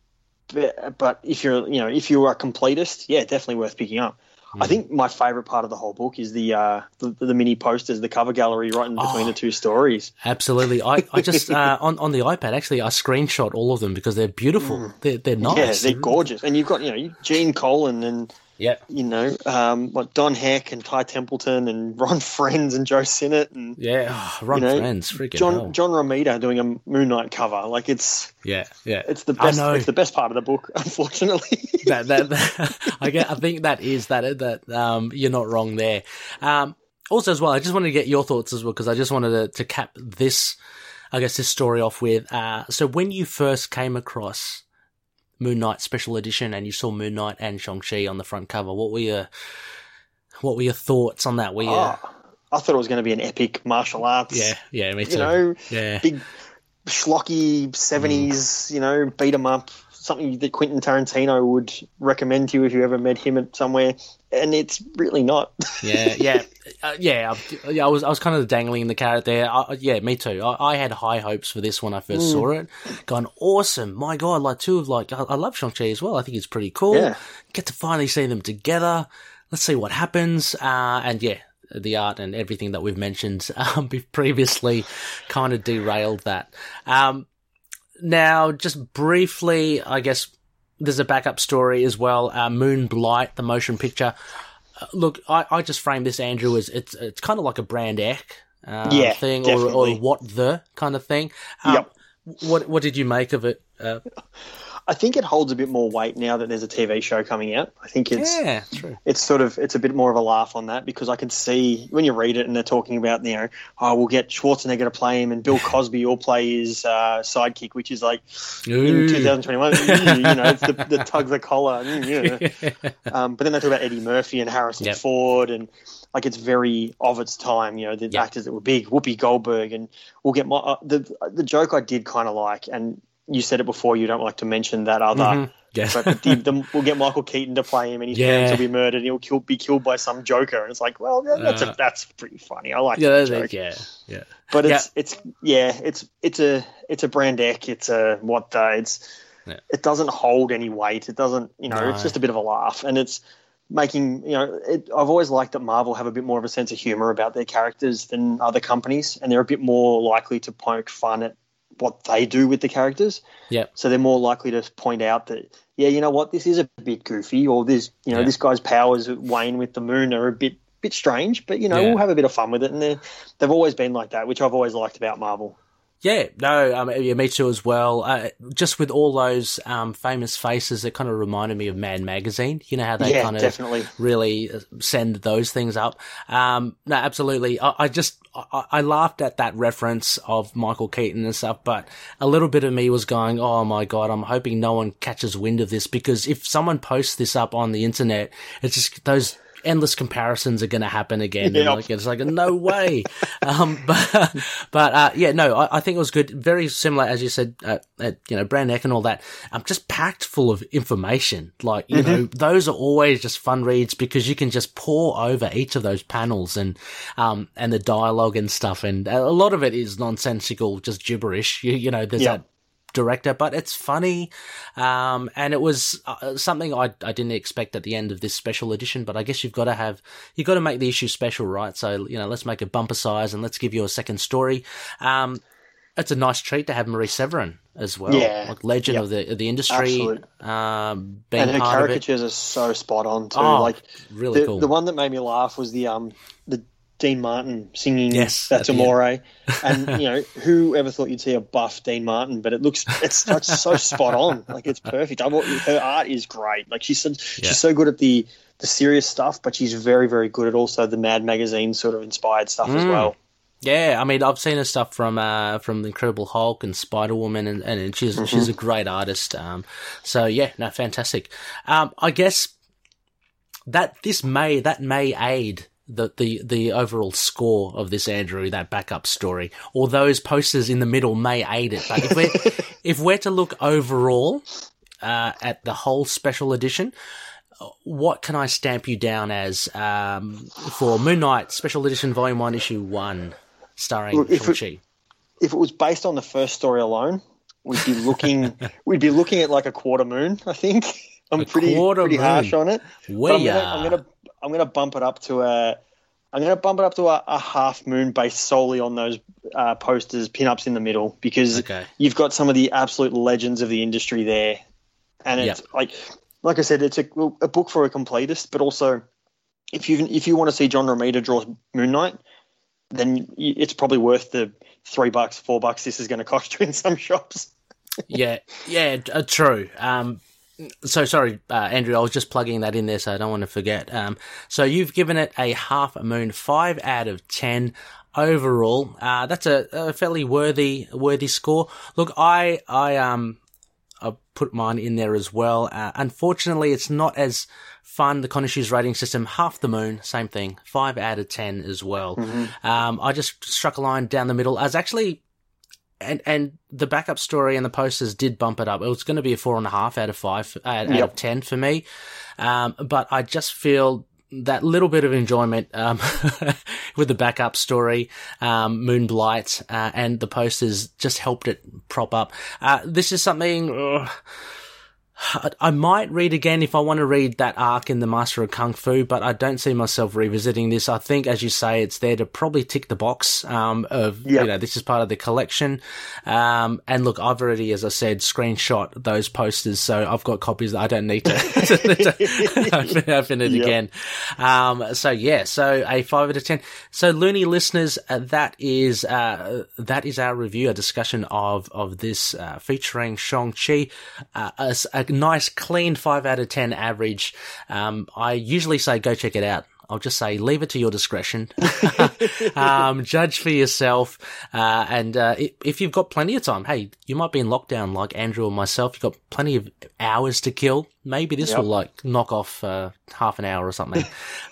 but if you're, you know, if you are a completist, yeah, definitely worth picking up. I think my favorite part of the whole book is the uh, the, the mini posters, the cover gallery right in between Oh. the two stories. Absolutely. I, I just uh, on on the iPad actually I screenshot all of them because they're beautiful. They're they're nice. Mm. Yeah, they're gorgeous, and you've got you know Gene Colan and Yep. you know um, what Don Heck and Ty Templeton and Ron Frenz and Joe Sinnott and Yeah. Oh, run you know, friends. Freaking John hell. John Romita doing a Moon Knight cover. Like it's Yeah. Yeah. it's the I best. know. It's the best part of the book, unfortunately. that, that, that- I get, I think that is that that um you're not wrong there. Um also as well, I just wanted to get your thoughts as well because I just wanted to, to cap this I guess this story off with uh so when you first came across Moon Knight special edition and you saw Moon Knight and Shang-Chi on the front cover, what were your what were your thoughts on that? Were you Oh, I thought it was going to be an epic martial arts. Yeah, yeah, me too. you know, yeah. big schlocky seventies. You know, beat 'em up. Something that Quentin Tarantino would recommend to you if you ever met him at somewhere, and it's really not. yeah, yeah, uh, yeah. I, yeah, I was I was kind of dangling the carrot there. I, yeah, me too. I, I had high hopes for this when I first saw it. Going awesome, my god! Like two of like I, I love Shang Chi as well. I think it's pretty cool. Yeah. Get to finally see them together. Let's see what happens. Uh, and yeah. The art and everything that we've mentioned um, previously kind of derailed that. Um, now, just briefly, I guess there's a backup story as well. Uh, Moon Blight, the motion picture. Uh, look, I, I just frame this, Andrew, as it's it's kind of like a brand Echh uh, Yeah, thing, or, or what the kind of thing. Um, Yep. What what did you make of it? I think it holds a bit more weight now that there's a TV show coming out. I think it's yeah, true. it's sort of it's a bit more of a laugh on that because I can see when you read it and they're talking about you know oh we'll get Schwarzenegger to play him and Bill Cosby will play his uh, sidekick which is like in 2021 you know it's the, the tug the collar mm, yeah. um, but then they talk about Eddie Murphy and Harrison Yep. Ford and like it's very of its time you know the Yep. actors that were big Whoopi Goldberg and we'll get my uh, the the joke I did kind of like and you said it before you don't like to mention that other Mhm. Yeah. but the, the, we'll get Michael Keaton to play him, and his Yeah. parents will be murdered, and he'll kill, be killed by some Joker. And it's like, well, that- that's Uh, a, that's pretty funny. I like yeah, that joke. yeah, yeah. But it's it's yeah, it's it's a it's a brand deck. It's a what the it's Yeah. it doesn't hold any weight. It doesn't, you know, No. it's just a bit of a laugh, and it's making you know. It, I've always liked that Marvel have a bit more of a sense of humor about their characters than other companies, and they're a bit more likely to poke fun at what they do with the characters. Yeah. So they're more likely to point out that, yeah, you know what, this is a bit goofy, or this, you know, Yeah. this guy's powers, Wayne with the moon, are a bit bit strange, but you know, Yeah. we'll have a bit of fun with it, and they're- they've always been like that, which I've always liked about Marvel. Yeah, no, um, yeah, me too as well. Uh, just with all those um, famous faces, it kind of reminded me of Mad Magazine. You know how they yeah, kind of definitely. really uh, send those things up. Um, no, absolutely. I, I just I, I laughed at that reference of Michael Keaton and stuff, but a little bit of me was going, "Oh my god!" I'm hoping no one catches wind of this because if someone posts this up on the internet, it's just those. Endless comparisons are going to happen again. And Yep. like, it's like no way. um, but but uh, yeah, no, I, I think it was good. Very similar, as you said, uh, at, you know, Brand Echh and all that. Um, just packed full of information. Like you know, those are always just fun reads because you can just pour over each of those panels and um and the dialogue and stuff. And a lot of it is nonsensical, just gibberish. You, you know, there's Yeah. that director, but it's funny. Um, and it was uh, something I, I didn't expect at the end of this special edition, but I guess you've got to have, you've got to make the issue special, right? So, you know, let's make a bumper size and let's give you a second story. Um, it's a nice treat to have Marie Severin as well, Yeah. like legend Yep. of the of the industry. Um, being And her part of it, caricatures are so spot on too. Oh, like really the, cool. the one that made me laugh was the um the Dean Martin singing Yes, That's. Amore. and you know, who ever thought you'd see a buff Dean Martin, but it looks it's that's so spot on. Like it's perfect. I, her art is great. Like she's so, Yeah. she's so good at the the serious stuff, but she's very, very good at also the Mad Magazine sort of inspired stuff as Mm. well. Yeah, I mean, I've seen her stuff from uh, from the Incredible Hulk and Spider Woman, and, and she's Mm-hmm. she's a great artist. Um, so yeah, no, fantastic. Um, I guess that this may that may aid the, the the overall score of this Andrew that backup story, or those posters in the middle may aid it. But if we're if we're to look overall uh, at the whole special edition, what can I stamp you down as um, for Moon Knight Special Edition Volume One, Issue One, starring Look, if it-? If it was based on the first story alone, we'd be looking we'd be looking at like a quarter moon, I think. I'm A pretty pretty moon. harsh on it. Where I'm gonna, ya? I'm gonna I'm gonna bump it up to a I'm gonna bump it up to a, a half moon based solely on those uh, posters pinups in the middle because Okay. you've got some of the absolute legends of the industry there, and it's like like I said, it's a, a book for a completist, but also if you if you want to see John Romita draw Moon Knight, then it's probably worth the three bucks, four bucks this is going to cost you in some shops. yeah, yeah, uh, true. Um, so sorry, uh, Andrew. I was just plugging that in there, so I don't want to forget. Um, so you've given it a half a moon, five out of ten overall. Uh, that's a, a fairly worthy worthy score. Look, I I um I put mine in there as well. Uh, unfortunately, it's not as fun. The Khonshu's rating system, half the moon, same thing, five out of ten as well. Um, I just struck a line down the middle. I was actually and and the backup story and the posters did bump it up. It was going to be a four and a half out of five uh, out of ten for me, um, but I just feel that little bit of enjoyment um, with the backup story, um, Moonblight, uh, and the posters just helped it prop up. Uh, this is something. I- might read again if I want to read that arc in the Master of Kung Fu, but I don't see myself revisiting this. I think, as you say, it's there to probably tick the box um, of Yep. you know this is part of the collection. Um, and look, I've already, as I said, screenshot those posters, so I've got copies that I don't need to, to open, open it Yep. again. Um, so yeah, so a five out of ten. So loony listeners, uh, that is uh, that is our review, a discussion of of this uh, featuring Shang Chi, uh, a, nice clean five out of ten average. Um, I usually say go check it out. I'll just say leave it to your discretion. um, judge for yourself. Uh, and uh, if you've got plenty of time, hey, you might be in lockdown like Andrew or myself. You've got plenty of hours to kill. Maybe this Yep. will like knock off uh, half an hour or something.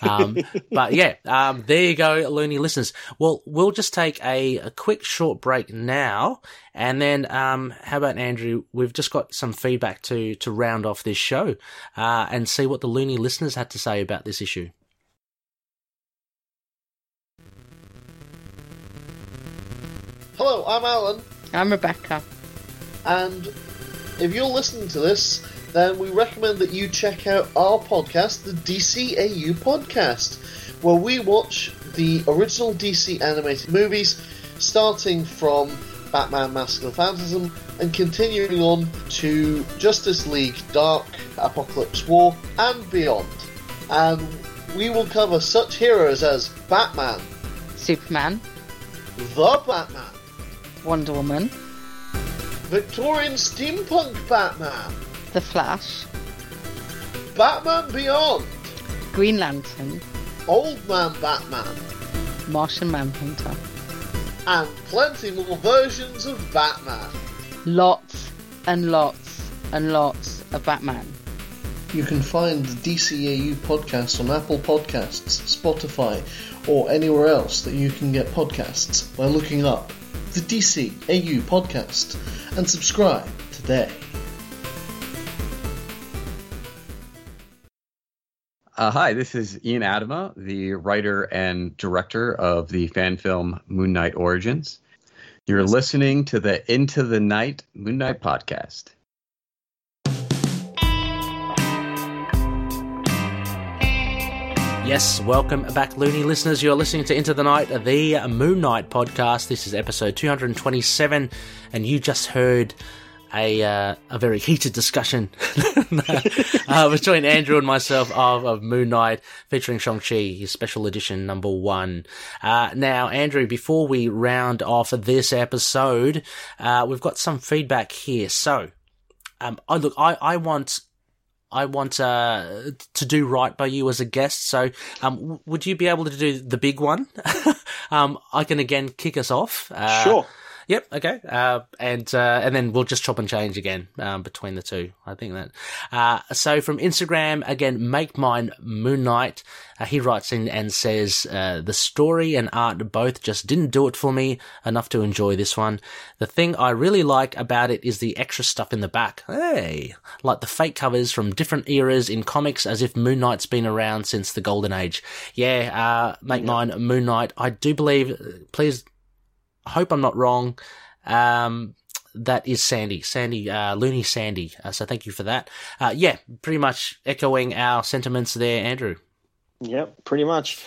Um, but yeah, um, there you go, loony listeners. Well, we'll just take a, a quick short break now, and then um, how about Andrew? We've just got some feedback to to round off this show uh, and see what the loony listeners had to say about this issue. Hello, I'm Alan, I'm Rebecca. and if you're listening to this, then we recommend that you check out our podcast, the DCAU Podcast, where we watch the original DC animated movies, starting from Batman Mask of Phantasm and continuing on to Justice League Dark, Apokolips War, and beyond. And we will cover such heroes as Batman, Superman, the Batman, Wonder Woman, Victorian Steampunk Batman, The Flash, Batman Beyond, Green Lantern, Old Man Batman, Martian Manhunter. and plenty more versions of Batman. Lots and lots and lots of Batman. You can find the DCAU podcast on Apple Podcasts, Spotify, or anywhere else that you can get podcasts by looking up the DCAU podcast and subscribe today. Uh, hi, this is Ian Adama, the writer and director of the fan film Moon Knight Origins. You're listening to the Into the Night Moon Knight podcast. Yes, welcome back, Loony listeners. You're listening to Into the Night, the Moon Knight podcast. This is episode 227, and you just heard a uh, a very heated discussion uh, between Andrew and myself of, of Moon Knight featuring Shang-Chi, his special edition number one. Uh, now, Andrew, before we round off this episode, uh, we've got some feedback here. So, um, I look, I, I want I want uh, to do right by you as a guest. So, um, would you be able to do the big one? um, I can again kick us off. Uh, sure. Yep. Okay. Uh, and uh, and then we'll just chop and change again um, between the two. I think that. Uh, so from Instagram again, make mine Moon Knight. Uh, he writes in and says uh, the story and art both just didn't do it for me enough to enjoy this one. The thing I really like about it is the extra stuff in the back. Hey, like the fake covers from different eras in comics, as if Moon Knight's been around since the Golden Age. Yeah. Uh, make mine Moon Knight. I do believe. Please hope I'm not wrong. Um, that is Sandy, Sandy, uh, Looney Sandy. Uh, so thank you for that. Uh, yeah, pretty much echoing our sentiments there, Andrew. Yep, pretty much.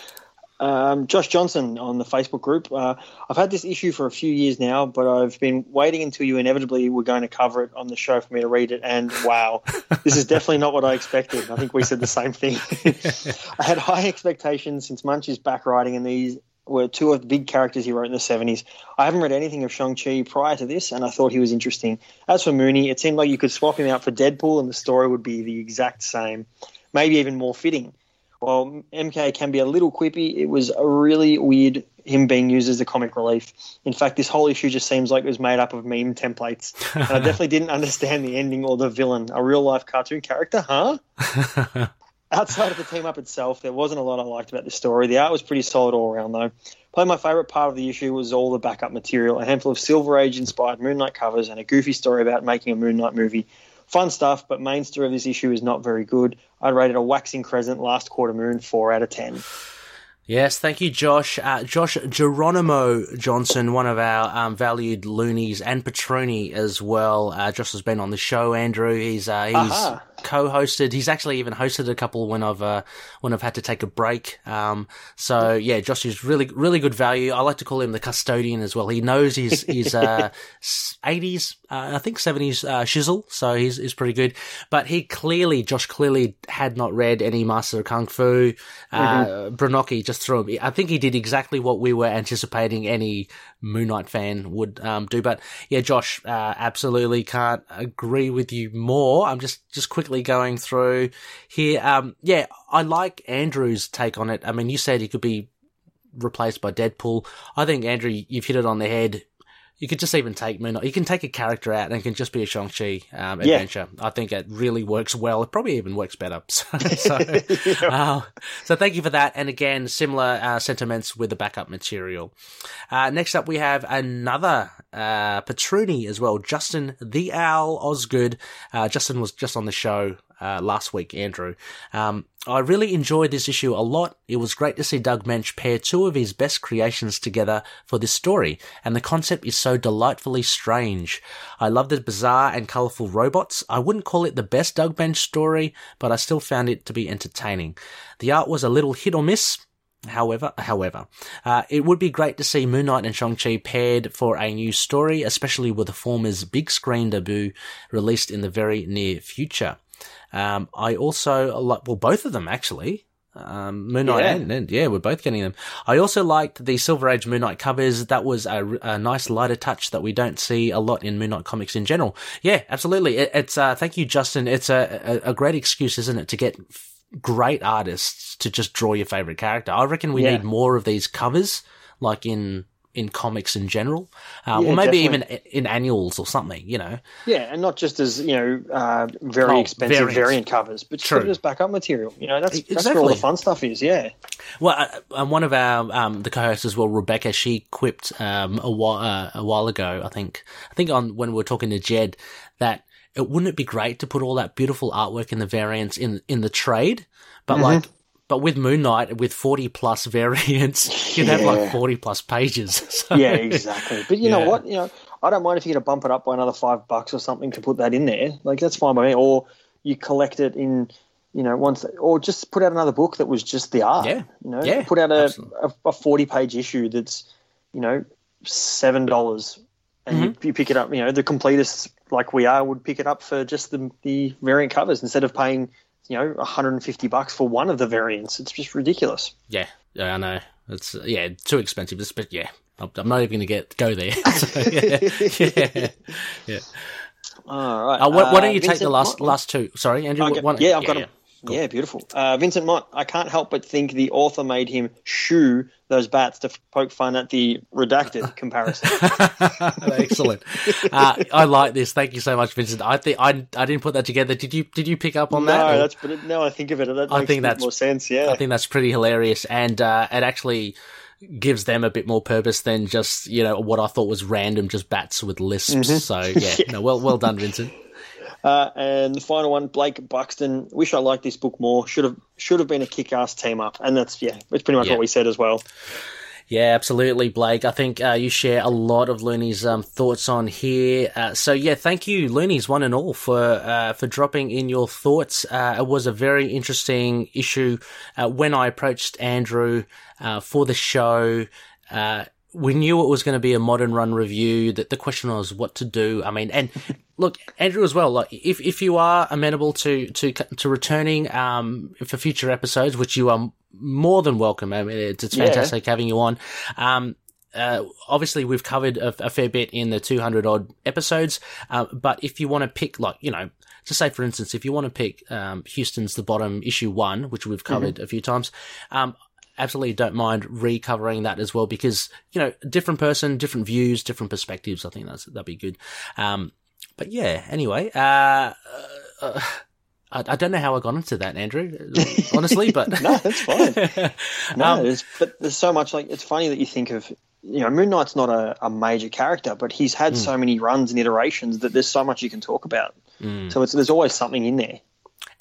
Um, Josh Johnson on the Facebook group. Uh, I've had this issue for a few years now, but I've been waiting until you inevitably were going to cover it on the show for me to read it. And wow, this is definitely not what I expected. I think we said the same thing. I had high expectations since Moench's back writing, and these were two of the big characters he wrote in the 70s. I haven't read anything of Shang-Chi prior to this, and I thought he was interesting. As for Mooney, it seemed like you could swap him out for Deadpool, and the story would be the exact same, maybe even more fitting. While MK can be a little quippy, it was a really weird him being used as a comic relief. In fact, this whole issue just seems like it was made up of meme templates. And I definitely didn't understand the ending or the villain. A real life cartoon character, huh? Outside of the team up itself, there wasn't a lot I liked about the story. The art was pretty solid all around, though. Probably my favourite part of the issue was all the backup material, a handful of Silver Age inspired Moon Knight covers, and a goofy story about making a Moon Knight movie. Fun stuff, but main story of this issue is not very good. I'd rate it a waxing crescent last quarter moon, 4 out of 10. Yes, thank you, Josh. Uh, Josh Geronimo Johnson, one of our um, valued loonies, and Petroni as well. Uh, Josh has been on the show. Andrew, he's uh, he's Aha. Co-hosted. He's actually even hosted a couple when I've uh, when I've had to take a break. Um, so yeah, Josh is really really good value. I like to call him the custodian as well. He knows his his uh, eighties, uh, I think seventies uh, shizzle, so he's he's pretty good. But he clearly, Josh clearly had not read any Master of Kung Fu. Uh, Brynocki just threw him. I think he did exactly what we were anticipating any Moon Knight fan would um, do. But yeah, Josh, uh, absolutely can't agree with you more. I'm just just quickly going through here. Um, yeah, I like Andrew's take on it. I mean, you said he could be replaced by Deadpool. I think Andrew, you've hit it on the head. You could just even take Moon Knight. You can take a character out and it can just be a Shang-Chi um, Yeah. adventure. I think it really works well. It probably even works better. So, so, uh, so thank you for that. And again, similar uh, sentiments with the backup material. Uh, next up, we have another uh, Petruni as well. Justin the Owl Osgood. Uh, Justin was just on the show uh, last week, Andrew. Um, I really enjoyed this issue a lot. It was great to see Doug Moench pair two of his best creations together for this story, and the concept is so delightfully strange. I love the bizarre and colourful robots. I wouldn't call it the best Doug Moench story, but I still found it to be entertaining. The art was a little hit or miss, However, however, uh, it would be great to see Moon Knight and Shang-Chi paired for a new story, especially with the former's big screen debut released in the very near future. Um, I also like, well, both of them actually. Um, Moon Knight Yeah. and, and yeah, we're both getting them. I also liked the Silver Age Moon Knight covers. That was a, a nice lighter touch that we don't see a lot in Moon Knight comics in general. Yeah, absolutely. It, it's uh, thank you, Justin. It's a, a, a great excuse, isn't it, to get great artists to just draw your favorite character. I reckon we Yeah. need more of these covers, like in in comics in general, uh, Yeah, or maybe definitely. even in annuals or something. You know, Yeah, and not just as you know, uh, very Oh, expensive variants. variant covers, but just True. as backup material. You know, that's that's where all the fun stuff is. Yeah, Well, uh, and one of our um, the co-hosts as well, Rebecca, she quipped um, a while uh, a while ago. I think I think on when we were talking to Jed that it wouldn't it be great to put all that beautiful artwork in the variants in in the trade, but Mm-hmm. like. But with Moon Knight, with 40 plus variants, you'd have like 40 plus pages. So, yeah, exactly. But you Yeah. know what? You know, I don't mind if you're going to bump it up by another five bucks or something to put that in there. Like that's fine by me. Or you collect it in, you know, once, or just put out another book that was just the art. Yeah. you know, Yeah, put out a, a, a forty page issue that's, you know, seven dollars, and you, Mm-hmm. you pick it up. You know, the completists like we are would pick it up for just the the variant covers instead of paying. You know, 150 bucks for one of the variants. It's just ridiculous. yeah, yeah, I know. It's, yeah, too expensive. It's- But yeah, I'm not even going to get go there. So, yeah, yeah. All right. Uh, why, why don't Uh, you take the last what- last two? Sorry, Andrew. Okay. one- yeah, I've got yeah. Him. Yeah, beautiful. Uh, Vincent Mott, I can't help but think the author made him shoo those bats to f- poke fun at the redacted comparison. Excellent. Uh, I like this. Thank you so much, Vincent. I think I I didn't put that together. Did you Did you pick up on that? no, that's but now I think of it, that I think that's- more sense. Yeah, I think that's pretty hilarious, and uh, it actually gives them a bit more purpose than just you know what I thought was random, just bats with lisps. Mm-hmm. So yeah, no, well well done, Vincent. Uh, and the final one, Blake Buxton. Wish I liked this book more. Should have should have been a kick-ass team up, and that's yeah, it's pretty much Yeah. what we said as well. Yeah, absolutely, Blake. I think uh, you share a lot of Looney's um, thoughts on here. Uh, so yeah, thank you, Looney's one and all, for uh, for dropping in your thoughts. Uh, it was a very interesting issue. Uh, when I approached Andrew uh, for the show, uh, we knew it was going to be a modern run review. That the question was what to do. I mean, and look, Andrew as well. Like, if if you are amenable to to to returning um for future episodes, which you are more than welcome. I mean, it's, it's Yeah. fantastic having you on. Um, uh, obviously, we've covered a, a fair bit in the 200 odd episodes. Uh, but if you want to pick, like, you know, to say, for instance, if you want to pick um, Huston's The Bottom issue one, which we've covered a few times, um, absolutely don't mind recovering that as well because, you know, different person, different views, different perspectives. I think that's, that'd be good. Um, but yeah, anyway, uh, uh, I, I don't know how I got into that, Andrew, honestly, but. No, that's fine. No, Um, there's, but there's so much like it's funny that you think of you know Moon Knight's not a, a major character, but he's had Hmm. so many runs and iterations that there's so much you can talk about. Hmm. So it's there's always something in there.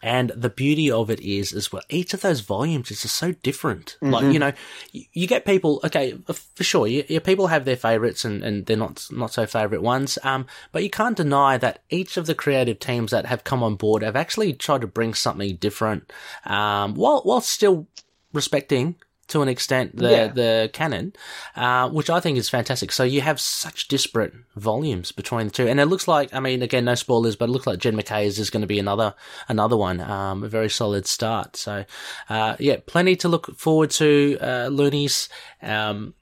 And the beauty of it is, as well, each of those volumes is just so different. Mm-hmm. Like, you know, you, you get people, okay, for sure, you, you, people have their favorites and, and they're not, not so favorite ones. Um, but you can't deny that each of the creative teams that have come on board have actually tried to bring something different, um, while, while still respecting to an extent the Yeah. the canon, uh, which I think is fantastic. So you have such disparate volumes between the two, and it looks like I mean again no spoilers, but it looks like Jed MacKay's is going to be another another one, um, a very solid start. So uh, yeah, plenty to look forward to, uh, Loonies um,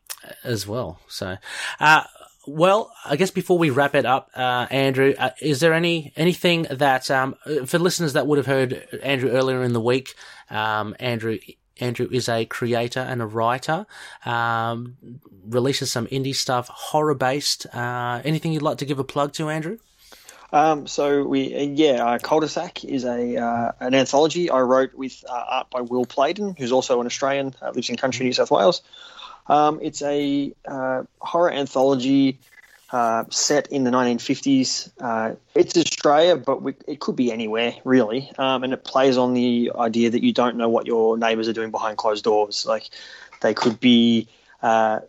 as well. So. Uh, well, I guess before we wrap it up, uh, Andrew, uh, is there any anything that um, for listeners that would have heard Andrew earlier in the week? Um, Andrew Andrew is a creator and a writer. Um, releases some indie stuff, horror based. Uh, anything you'd like to give a plug to, Andrew? Um, so we uh, yeah, uh, Cul-de-sac is a uh, an anthology I wrote with uh, art by Will Playden, who's also an Australian, uh, lives in country New South Wales. Um, it's a uh, horror anthology uh, set in the 1950s. Uh, it's Australia, but we, it could be anywhere really, um, and it plays on the idea that you don't know what your neighbours are doing behind closed doors. Like they could be uh,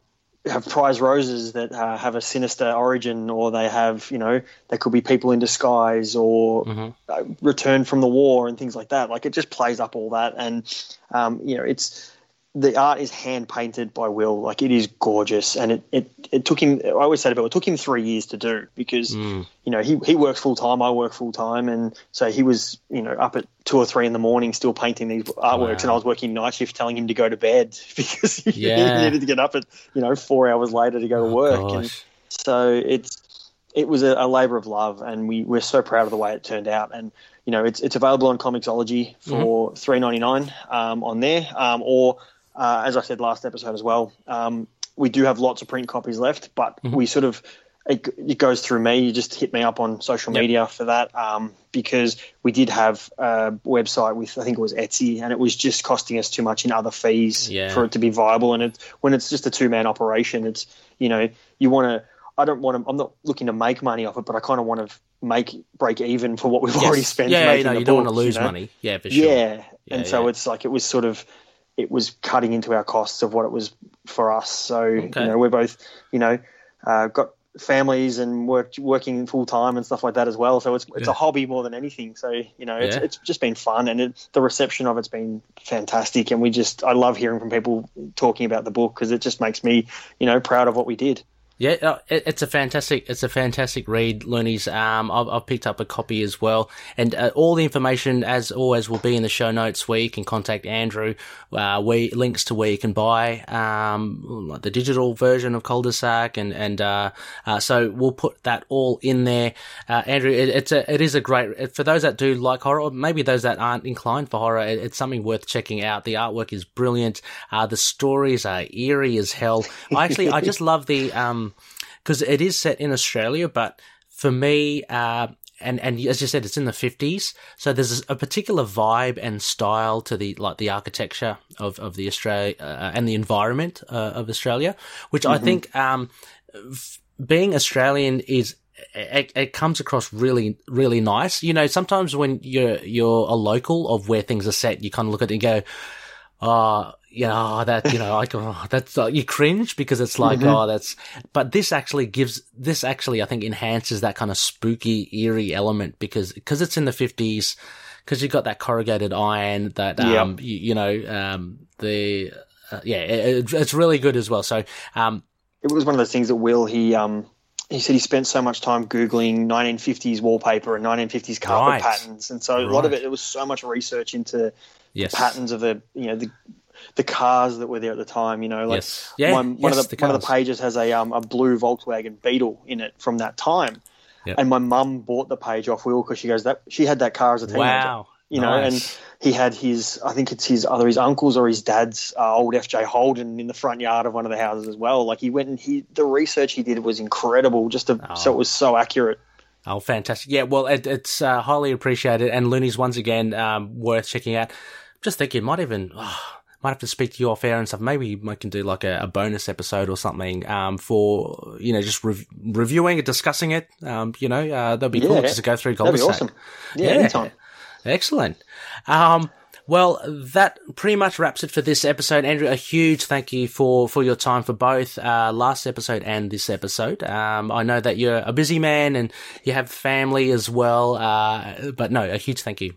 have prize roses that uh, have a sinister origin, or they have you know they could be people in disguise or Mhm. uh, returned from the war and things like that. Like it just plays up all that, and um, you know it's the art is hand painted by Will. Like it is gorgeous, and it, it, it took him. I always say to people, it took him three years to do because Mm. you know he he works full time, I work full time, and so he was you know up at two or three in the morning still painting these artworks, Wow. and I was working night shift telling him to go to bed because he, Yeah. he needed to get up at you know four hours later to go to Oh, work, and so it's it was a, a labour of love, and we we're so proud of the way it turned out. And you know, it's it's available on Comixology for three ninety nine um, on there, um, or uh, as I said last episode as well, um, we do have lots of print copies left, but we sort of it, it goes through me. You just hit me up on social Yep. media for that um, because we did have a website with I think it was Etsy, and it was just costing us too much in other fees Yeah. for it to be viable. And it, when it's just a two man operation, it's you know you want to. I don't want to. I'm not looking to make money off it, but I kind of want to make break even for what we've already spent. Yeah, you, making know, the you don't want to lose you know? money. Yeah, for sure. Yeah, Yeah, and so it's like it was sort of it was cutting into our costs of what it was for us. So Okay. you know we're both you know uh, got families and work working full time and stuff like that as well. So it's it's Yeah. a hobby more than anything. So you know it's Yeah. it's just been fun and it, the reception of it's been fantastic. And we just I love hearing from people talking about the book because it just makes me you know proud of what we did. Yeah, uh, it, it's a fantastic, it's a fantastic read, Loonies. Um, I've, I've picked up a copy as well, and uh, all the information, as always, will be in the show notes where you can contact Andrew. Uh, links to where you can buy um like the digital version of Cul-de-sac, and and uh, uh, so we'll put that all in there. Uh, Andrew, it, it's a, it is a great for those that do like horror, or maybe those that aren't inclined for horror. It, it's something worth checking out. The artwork is brilliant. Uh, the stories are eerie as hell. I actually, I just love the um because it is set in Australia, but for me, uh, and and as you said, it's in the fifties, so there's a particular vibe and style to the like the architecture of of the Australia uh, and the environment uh, of Australia, which I think um, f- being Australian is. It, it comes across really, really nice. You know, sometimes when you're you're a local of where things are set, you kind of look at it and go, oh, you know, that, you know, like, oh, that's, uh, you cringe because it's like, oh, that's, but this actually gives, this actually, I think, enhances that kind of spooky, eerie element because, because it's in the 50s, because you've got that corrugated iron, that, um, you, you know, um, the, uh, yeah, it, it's really good as well. So, um, it was one of those things that Will he um he said he spent so much time googling 1950s wallpaper and 1950s carpet Right. patterns, and so a lot of it it was so much research into yes. patterns of the you know the the cars that were there at the time. You know, like Yes. Yeah. one, one yes, of the, one of the pages has a um a blue Volkswagen Beetle in it from that time, Yep. and my mum bought the page off Will because she goes that she had that car as a teenager. Wow. You know, Nice. and he had his, I think it's his either his uncle's or his dad's uh, old FJ Holden in the front yard of one of the houses as well. Like he went and he, the research he did was incredible, just to, so Oh. it was so accurate. Oh, fantastic! Yeah, well, it, it's uh, highly appreciated, and Looney's once again um, worth checking out. Just thinking, might even oh, might have to speak to you off air and stuff. Maybe I can do like a, a bonus episode or something um, for you know just rev- reviewing and discussing it. Um, you know, uh, that'd be cool just to go through. That'd be awesome. Yeah, Yeah. anytime. Excellent. Um, well, that pretty much wraps it for this episode. Andrew, a huge thank you for, for your time for both uh, last episode and this episode. Um, I know that you're a busy man and you have family as well, uh, but no, a huge thank you.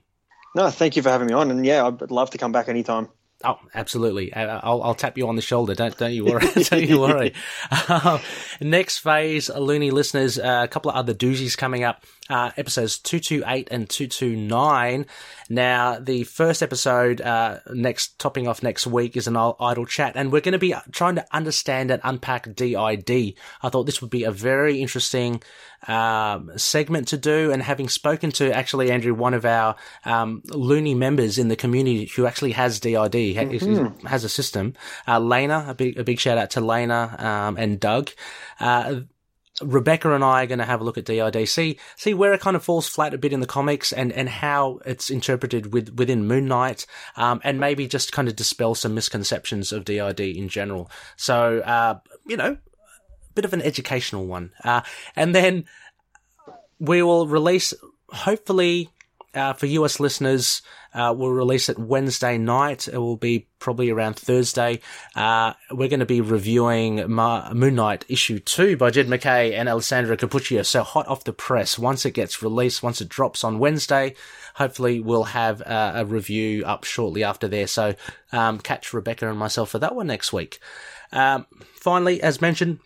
No, thank you for having me on, and yeah, I'd love to come back anytime. Oh, absolutely. I'll, I'll tap you on the shoulder. Don't, don't you worry. don't you worry. Um, next phase, Looney listeners, uh, a couple of other doozies coming up. Uh, episodes 228 and 229. Now, the first episode, uh, next, topping off next week is an idle chat, and we're going to be trying to understand and unpack DID. I thought this would be a very interesting, um, segment to do, and having spoken to actually Andrew, one of our, um, loony members in the community who actually has DID, is- has a system, uh, Lena, a big, a big shout out to Lena, um, and Doug, uh, Rebecca and I are going to have a look at DIDC, see where it kind of falls flat a bit in the comics, and, and how it's interpreted with, within Moon Knight, um, and maybe just kind of dispel some misconceptions of DID in general. So, uh, you know, a bit of an educational one. Uh, and then we will release, hopefully, uh, for US listeners, uh, we'll release it Wednesday night. It will be probably around Thursday. Uh, we're going to be reviewing Ma- Moon Knight issue two by Jed MacKay and Alessandro Cappuccio. So hot off the press. Once it gets released, once it drops on Wednesday, hopefully we'll have uh, a review up shortly after there. So um, catch Rebecca and myself for that one next week. Um, finally, as mentioned,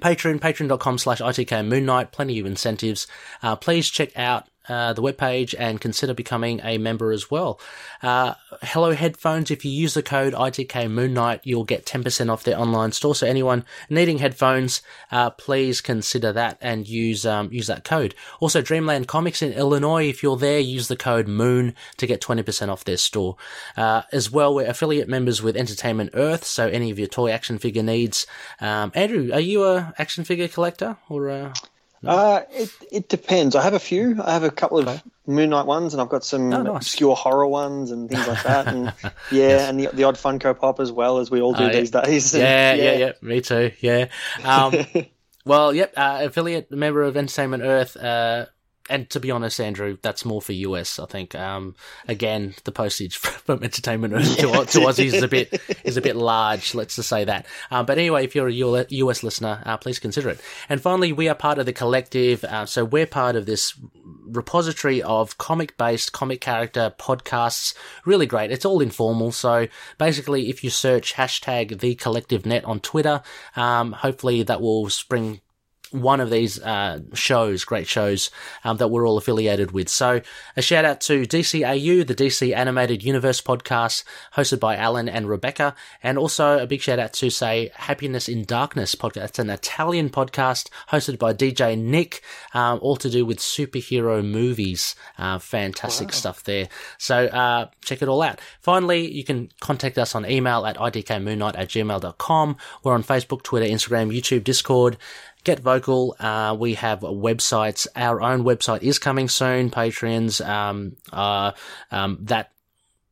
Patreon, patreon.com slash ITK Moon Knight, plenty of incentives. Uh, please check out uh, the webpage and consider becoming a member as well. Uh, Hello Headphones, if you use the code ITK Moon Knight, you'll get 10% off their online store. So anyone needing headphones, uh, please consider that and use, um, use that code. Also, Dreamland Comics in Illinois, if you're there, use the code MOON to get 20% off their store. Uh, as well, we're affiliate members with Entertainment Earth, so any of your toy action figure needs. Um, Andrew, are you a action figure collector or a... Uh, it it depends. I have a few. I have a couple of Moon Knight ones, and I've got some Oh, nice. obscure horror ones and things like that. And yeah, and the the odd Funko Pop as well as we all do yeah. these days. yeah, yeah, yeah, me too. Yeah. Um, well, yep. Uh, affiliate member of Entertainment Earth. And to be honest, Andrew, that's more for US. I think. Um, again, the postage from Entertainment to, to Aussies is a bit is a bit large. Let's just say that. Um, but anyway, if you're a US listener, uh, please consider it. And finally, we are part of the collective. Uh, so we're part of this repository of comic based comic character podcasts. Really great. It's all informal. So basically, if you search hashtag the collective net on Twitter, um, hopefully that will spring one of these uh, shows, great shows um, that we're all affiliated with. So a shout out to DCAU, the DC Animated Universe podcast, hosted by Alan and Rebecca, and also a big shout out to say Happiness in Darkness podcast. It's an Italian podcast hosted by DJ Nick, um, all to do with superhero movies. Uh, fantastic stuff there. So uh, check it all out. Finally, you can contact us on email at itkmoonknight at gmail.com. We're on Facebook, Twitter, Instagram, YouTube, Discord. Get vocal. Uh, we have websites. Our own website is coming soon. Patreons, um, uh, um, that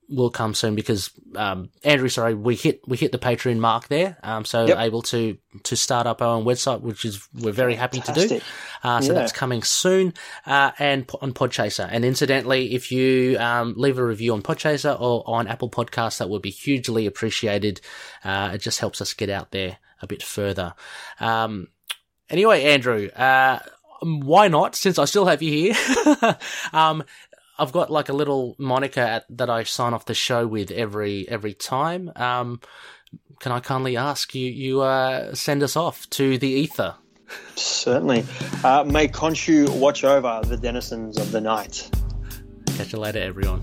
will come soon because, um, Andrew, sorry, we hit, we hit the Patreon mark there. Um, so Yep. able to, to start up our own website, which is, we're very happy to do. Uh, so Yeah. that's coming soon. Uh, and on Podchaser. And incidentally, if you, um, leave a review on Podchaser or on Apple Podcasts, that would be hugely appreciated. Uh, it just helps us get out there a bit further. Um, Anyway, Andrew, uh, why not? Since I still have you here, um, I've got like a little moniker at, that I sign off the show with every every time. Um, can I kindly ask you you uh, send us off to the ether? Certainly. Uh, may Khonshu watch over the denizens of the night. Catch you later, everyone.